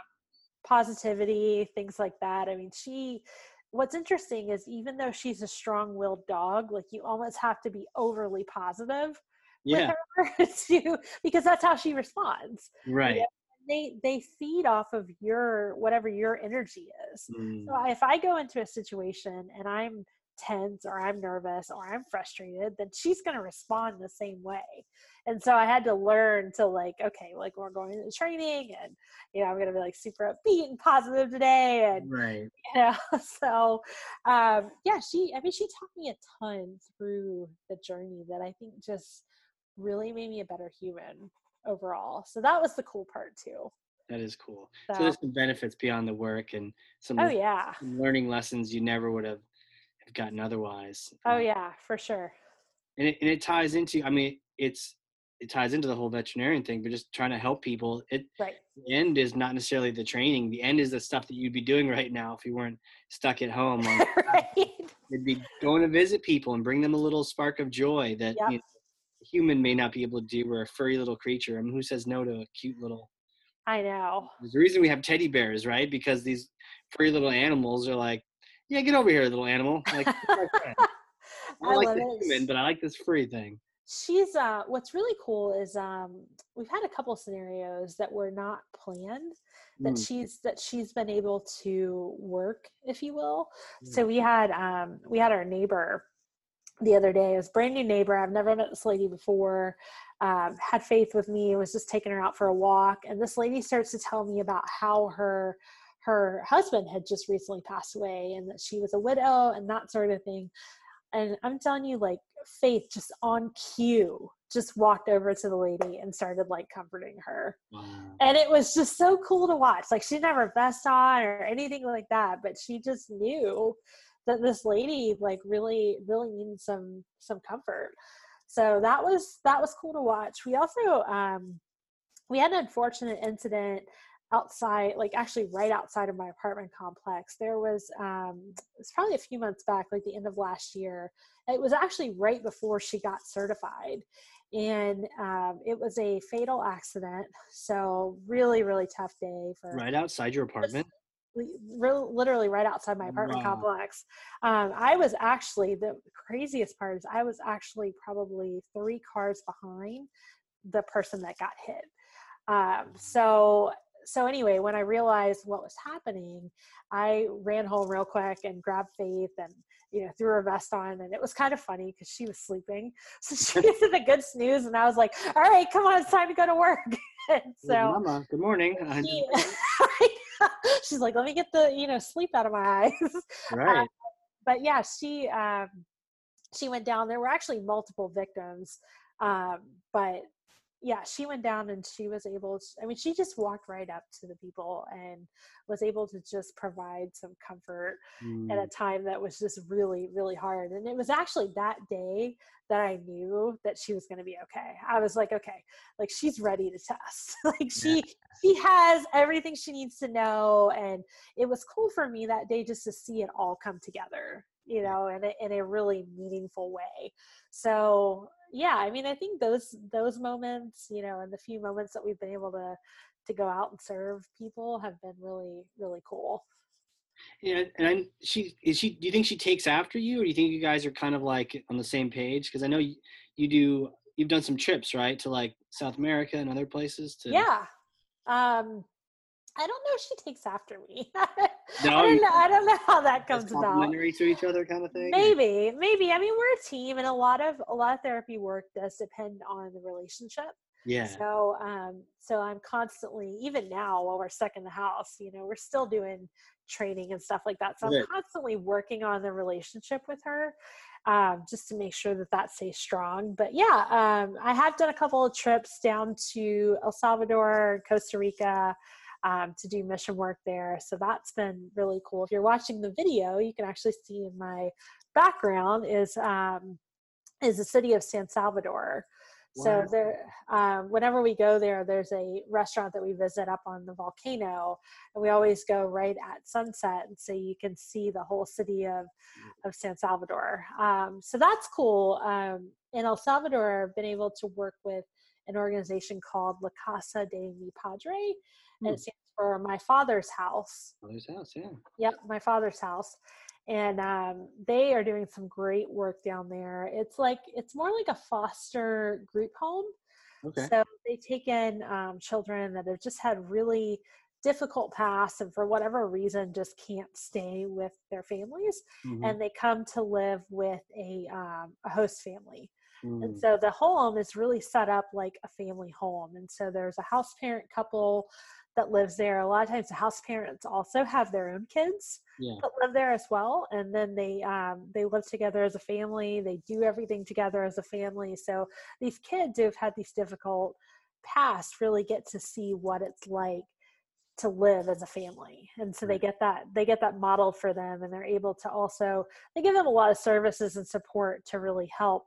positivity, things like that. I mean, she. What's interesting is even though she's a strong-willed dog, like you almost have to be overly positive Yeah. with her to because that's how she responds. Right. They they feed off of your whatever your energy is. Mm. So if I go into a situation and I'm tense or I'm nervous or I'm frustrated, then she's going to respond the same way. And so I had to learn to like, okay, like we're going to training and, you know, I'm going to be like super upbeat and positive today. And, Right. you know, so um, yeah, she, I mean, she taught me a ton through the journey that I think just really made me a better human overall. So that was the cool part too. That is cool. So So, there's some benefits beyond the work and some, oh yeah. some learning lessons you never would have have gotten otherwise. Oh Um, yeah, for sure. And it, and it ties into, I mean, it's, it ties into the whole veterinarian thing, but just trying to help people. It, Right. the end is not necessarily the training. The end is the stuff that you'd be doing right now if you weren't stuck at home. Right. It'd be going to visit people and bring them a little spark of joy that Yep. you know, a human may not be able to do. We're a furry little creature. I mean, who says no to a cute little? I know. There's a reason we have teddy bears, right? Because these furry little animals are like, yeah, get over here, little animal. Like, "You're my friend. I I like it. human, but I like this free thing. She's uh what's really cool is um we've had a couple scenarios that were not planned that Mm, she's that she's been able to work, if you will. So mm, we had um we had our neighbor the other day. It was a brand new neighbor. I've never met this lady before. Um, had faith with me. Was just taking her out for a walk, and this lady starts to tell me about how her her husband had just recently passed away, and that she was a widow and that sort of thing. And I'm telling you, like Faith, just on cue, just walked over to the lady and started like comforting her wow. and it was just so cool to watch. Like she never a vest on or anything like that, but she just knew that this lady like really really needed some some comfort. So that was that was cool to watch. We also um we had an unfortunate incident outside like actually right outside of my apartment complex there was um it's probably a few months back like the end of last year it was actually right before she got certified and um, it was a fatal accident so really really tough day for Right outside your apartment. real, literally right outside my apartment Wow. complex. Um, I was actually the craziest part is I was actually probably three cars behind the person that got hit. Um, so so anyway, when I realized what was happening, I ran home real quick and grabbed Faith and you know threw her vest on, and it was kind of funny because she was sleeping, so she did a good snooze, and I was like, "All right, come on, it's time to go to work." and so, Mama, good morning. she, she's like, "Let me get the you know sleep out of my eyes." Right. Uh, but yeah, she um, she went down. There were actually multiple victims, um, but yeah, she went down and she was able to, I mean, she just walked right up to the people and was able to just provide some comfort mm. at a time that was just really, really hard. And it was actually that day that I knew that she was going to be okay. I was like, okay, like she's ready to test. like she, she has everything she needs to know. And it was cool for me that day just to see it all come together you know in a, in a really meaningful way so yeah i mean i think those those moments you know and the few moments that we've been able to to go out and serve people have been really really cool. Yeah and I'm, she is she do you think she takes after you or do you think you guys are kind of like on the same page? Because i know you, you do you've done some trips right to like south america and other places to yeah um I don't know if she takes after me. No, I don't know. I don't know how that comes about. Complimentary to each other, kind of thing. Maybe, maybe. I mean, we're a team, and a lot of a lot of therapy work does depend on the relationship. Yeah. So, um, so I'm constantly, even now, while we're stuck in the house, you know, we're still doing training and stuff like that. So I'm constantly working on the relationship with her, um, just to make sure that that stays strong. But yeah, um, I have done a couple of trips down to El Salvador, Costa Rica um, to do mission work there. So that's been really cool. If you're watching the video, you can actually see in my background is um, is the city of San Salvador. Wow. So there, um, whenever we go there, there's a restaurant that we visit up on the volcano, and we always go right at sunset, and so you can see the whole city of of San Salvador. Um, so that's cool. Um, in El Salvador, I've been able to work with an organization called La Casa de Mi Padre, and it hmm. stands for my father's house. Father's house, yeah. Yep, my father's house. And um, they are doing some great work down there. It's like it's more like a foster group home. Okay. So they take in um, children that have just had really difficult past and for whatever reason just can't stay with their families mm-hmm. and they come to live with a, um, a host family mm. and so the home is really set up like a family home and so there's a house parent couple that lives there. A lot of times, the house parents also have their own kids yeah. that live there as well, and then they um, they live together as a family. They do everything together as a family. So these kids who have had these difficult past really get to see what it's like to live as a family and so they get that they get that model for them and they're able to also they give them a lot of services and support to really help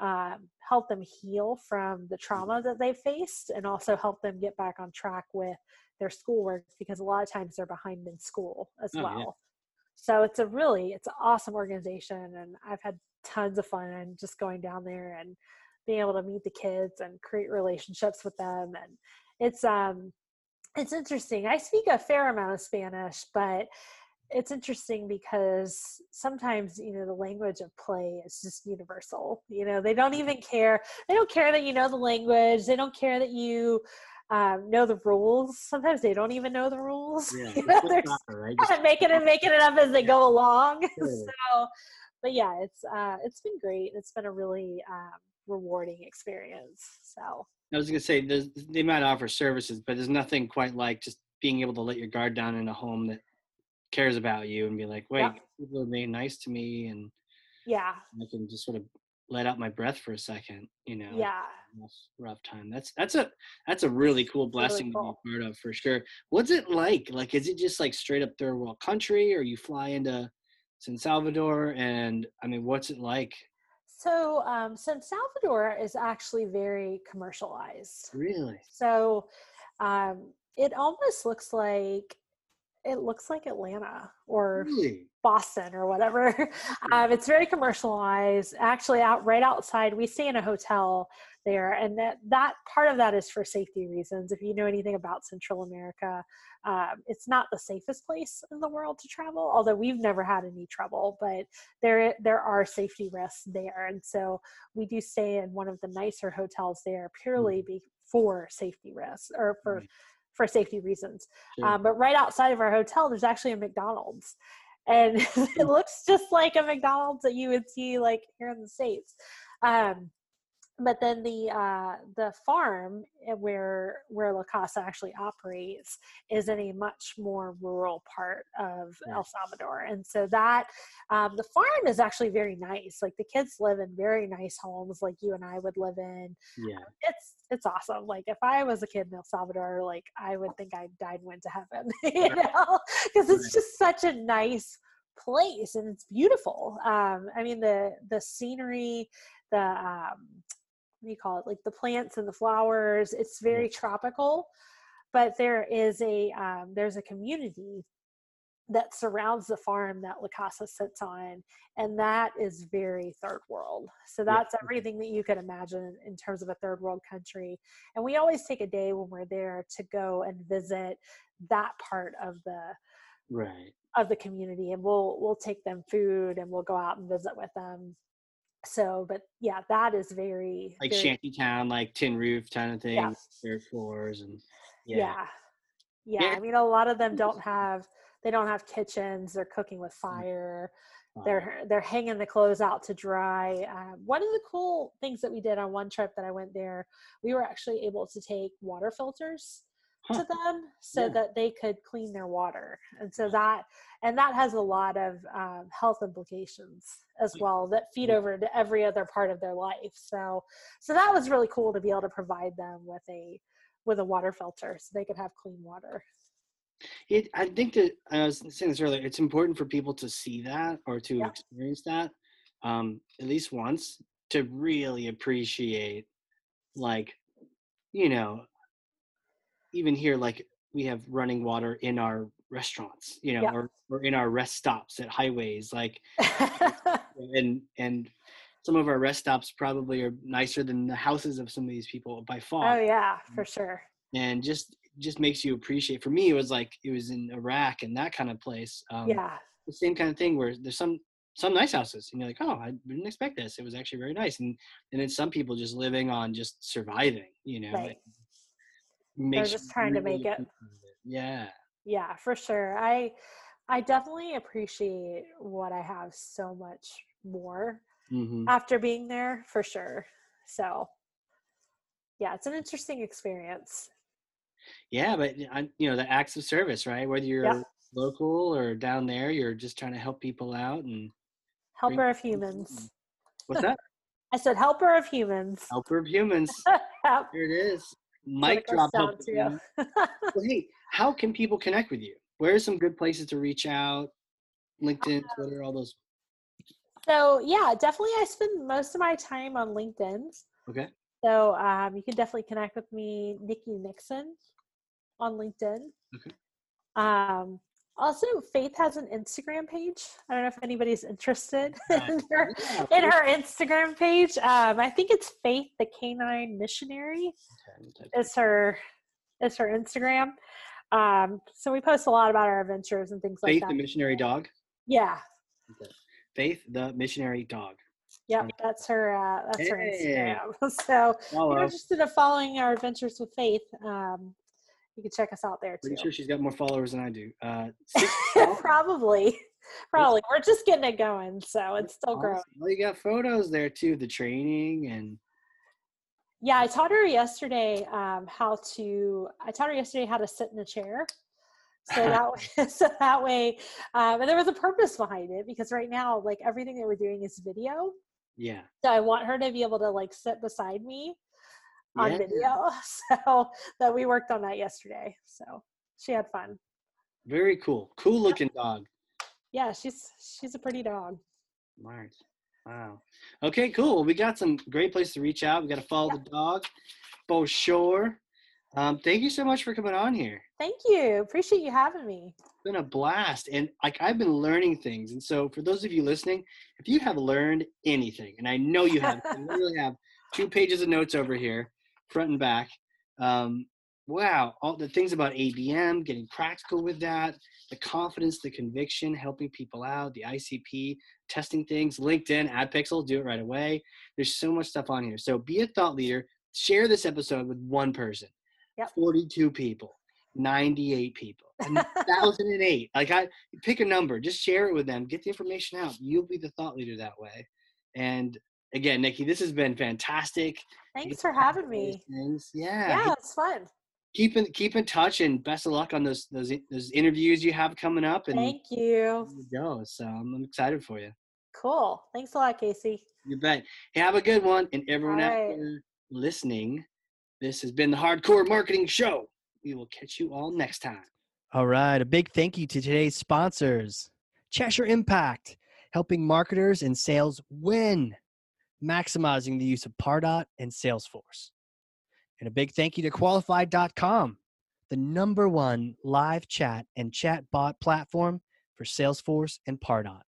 um, help them heal from the trauma that they faced and also help them get back on track with their schoolwork because a lot of times they're behind in school as oh, well. Yeah. So it's a really it's an awesome organization and I've had tons of fun and just going down there and being able to meet the kids and create relationships with them and it's um it's interesting. I speak a fair amount of Spanish, but it's interesting because sometimes you know the language of play is just universal you know they don't even care they don't care that you know the language they don't care that you um, know the rules. Sometimes they don't even know the rules. Yeah, you know, they're right? kind of making it making it up as they go along. so, but yeah, it's uh, it's been great. It's been a really um, rewarding experience. So I was gonna say they might offer services, but there's nothing quite like just being able to let your guard down in a home that cares about you and be like, wait, people are being nice to me, and yeah, I can just sort of let out my breath for a second. You know, yeah, rough time. That's that's a that's a really cool blessing really cool. to be part of for sure. What's it like? Like, is it just like straight up third world country, or you fly into San Salvador? And I mean, what's it like? So, um, San Salvador is actually very commercialized. Really? So, um, it almost looks like it looks like Atlanta or really? Boston or whatever. Um, it's very commercialized. Actually, out right outside, we stay in a hotel there, and that that part of that is for safety reasons. If you know anything about Central America, um, it's not the safest place in the world to travel. Although we've never had any trouble, but there there are safety risks there, and so we do stay in one of the nicer hotels there purely mm. be, for safety risks or for. Mm for safety reasons. Sure. Um, but right outside of our hotel, there's actually a McDonald's, and it looks just like a McDonald's that you would see like here in the states. Um, but then the uh, the farm eh, where where La Casa actually operates is in a much more rural part of Right. El Salvador, and so that um, the farm is actually very nice. Like the kids live in very nice homes, like you and I would live in. yeah. It's it's awesome. Like if I was a kid in El Salvador, like I would think I died and went to heaven, you know, because it's just such a nice place and it's beautiful. Um, I mean the the scenery, the um, what do you call it? Like the plants and the flowers. It's very tropical, but there is a um, there's a community that surrounds the farm that La Casa sits on, and that is very third world. So Yeah. that's everything that you could imagine in terms of a third world country. And we always take a day when we're there to go and visit that part of the Right. of the community and we'll we'll take them food and we'll go out and visit with them so but yeah that is very Like very, shanty town, like tin roof kind of thing, Yeah. dirt floors, and yeah. yeah. yeah Yeah. i mean a lot of them don't have they don't have kitchens they're cooking with fire Wow. they're they're hanging the clothes out to dry um, one of the cool things that we did on one trip that i went there we were actually able to take water filters. To them so Yeah. that they could clean their water and so that and that has a lot of um, health implications as Yeah. well that feed Yeah. over to every other part of their life so so that was really cool to be able to provide them with a with a water filter so they could have clean water It, I think that I was saying this earlier. It's important for people to see that or to experience that, um, at least once, to really appreciate, like, you know, even here, like we have running water in our restaurants, you know, Yeah. or, or in our rest stops at highways, like, and and some of our rest stops probably are nicer than the houses of some of these people by far. Oh yeah for sure. and just just makes you appreciate for me it was like it was in iraq and that kind of place um, yeah. the same kind of thing where there's some some nice houses and you're like oh i didn't expect this. It was actually very nice. And and then some people just living on just surviving you know Right. Makes just trying to make it. yeah. Yeah for sure. I i definitely appreciate what i have so much more hmm after being there for sure. So yeah it's an interesting experience. Yeah but you know the acts of service right? Whether you're local or down there you're just trying to help people out and helper of humans. what's that? I said helper of humans. Helper of humans. Yep, here it is mic drop down to. humans. well, hey, how can people connect with you? Where are some good places to reach out? LinkedIn, Twitter, all those. so yeah definitely i spend most of my time on linkedin Okay. So um, you can definitely connect with me, Nikki Nixon, on LinkedIn. Okay. Um, also, Faith has an Instagram page. I don't know if anybody's interested in her, in her Instagram page. Um, I think it's Faith the Canine Missionary. Is her is her Instagram. Um, so we post a lot about our adventures and things like that. Faith the missionary dog. yeah. Faith the missionary dog. Yep, that's her. Uh, that's her Instagram. So if you're Follow. interested in following our adventures with Faith, um, you can check us out there too. Pretty sure she's got more followers than I do. Uh, probably, probably. We're just getting it going, so it's still growing. Well, you got photos there too. The training and Yeah, I taught her yesterday um, how to. I taught her yesterday how to sit in a chair. So that way, so that way, um, and there was a purpose behind it because right now, like everything that we're doing is video. yeah. So I want her to be able to like sit beside me on Yeah. video. So that we worked on that yesterday. So she had fun. Very cool. Cool looking dog. Yeah, she's she's a pretty dog. Smart. Wow. Okay, cool. Well, we got some great places to reach out. We got to follow Yeah. the dog. Bo Shore. Um, thank you so much for coming on here. Thank you. Appreciate you having me. It's been a blast. And like I've been learning things. And so for those of you listening, if you have learned anything, and I know you have, you literally have two pages of notes over here, front and back. Um, wow, all the things about ABM, getting practical with that, the confidence, the conviction, helping people out, the ICP, testing things, LinkedIn, AdPixel, do it right away. There's so much stuff on here. So be a thought leader. Share this episode with one person, Yep. 42 people. 98 people. 1008. Like I pick a number, just share it with them, get the information out. You'll be the thought leader that way. And again, Nikki, this has been fantastic. Thanks for having me. Things. Yeah. Yeah, it's fun. Keep in keep in touch and best of luck on those those those interviews you have coming up. And Thank you. Go. So I'm excited for you. Cool. Thanks a lot, Casey. You bet. Hey, have a good one. And everyone All out right. there listening, this has been the Hard Corps Marketing Show. We will catch you all next time. All right. A big thank you to today's sponsors Cheshire Impact, helping marketers and sales win, maximizing the use of Pardot and Salesforce. And a big thank you to Qualified.com, the number one live chat and chat bot platform for Salesforce and Pardot.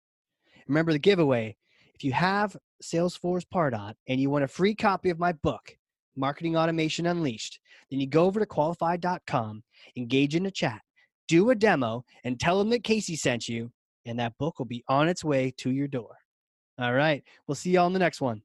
Remember the giveaway. If you have Salesforce Pardot and you want a free copy of my book, Marketing Automation Unleashed, then you go over to qualified.com, engage in a chat, do a demo, and tell them that Casey sent you, and that book will be on its way to your door. All right. We'll see you all in the next one.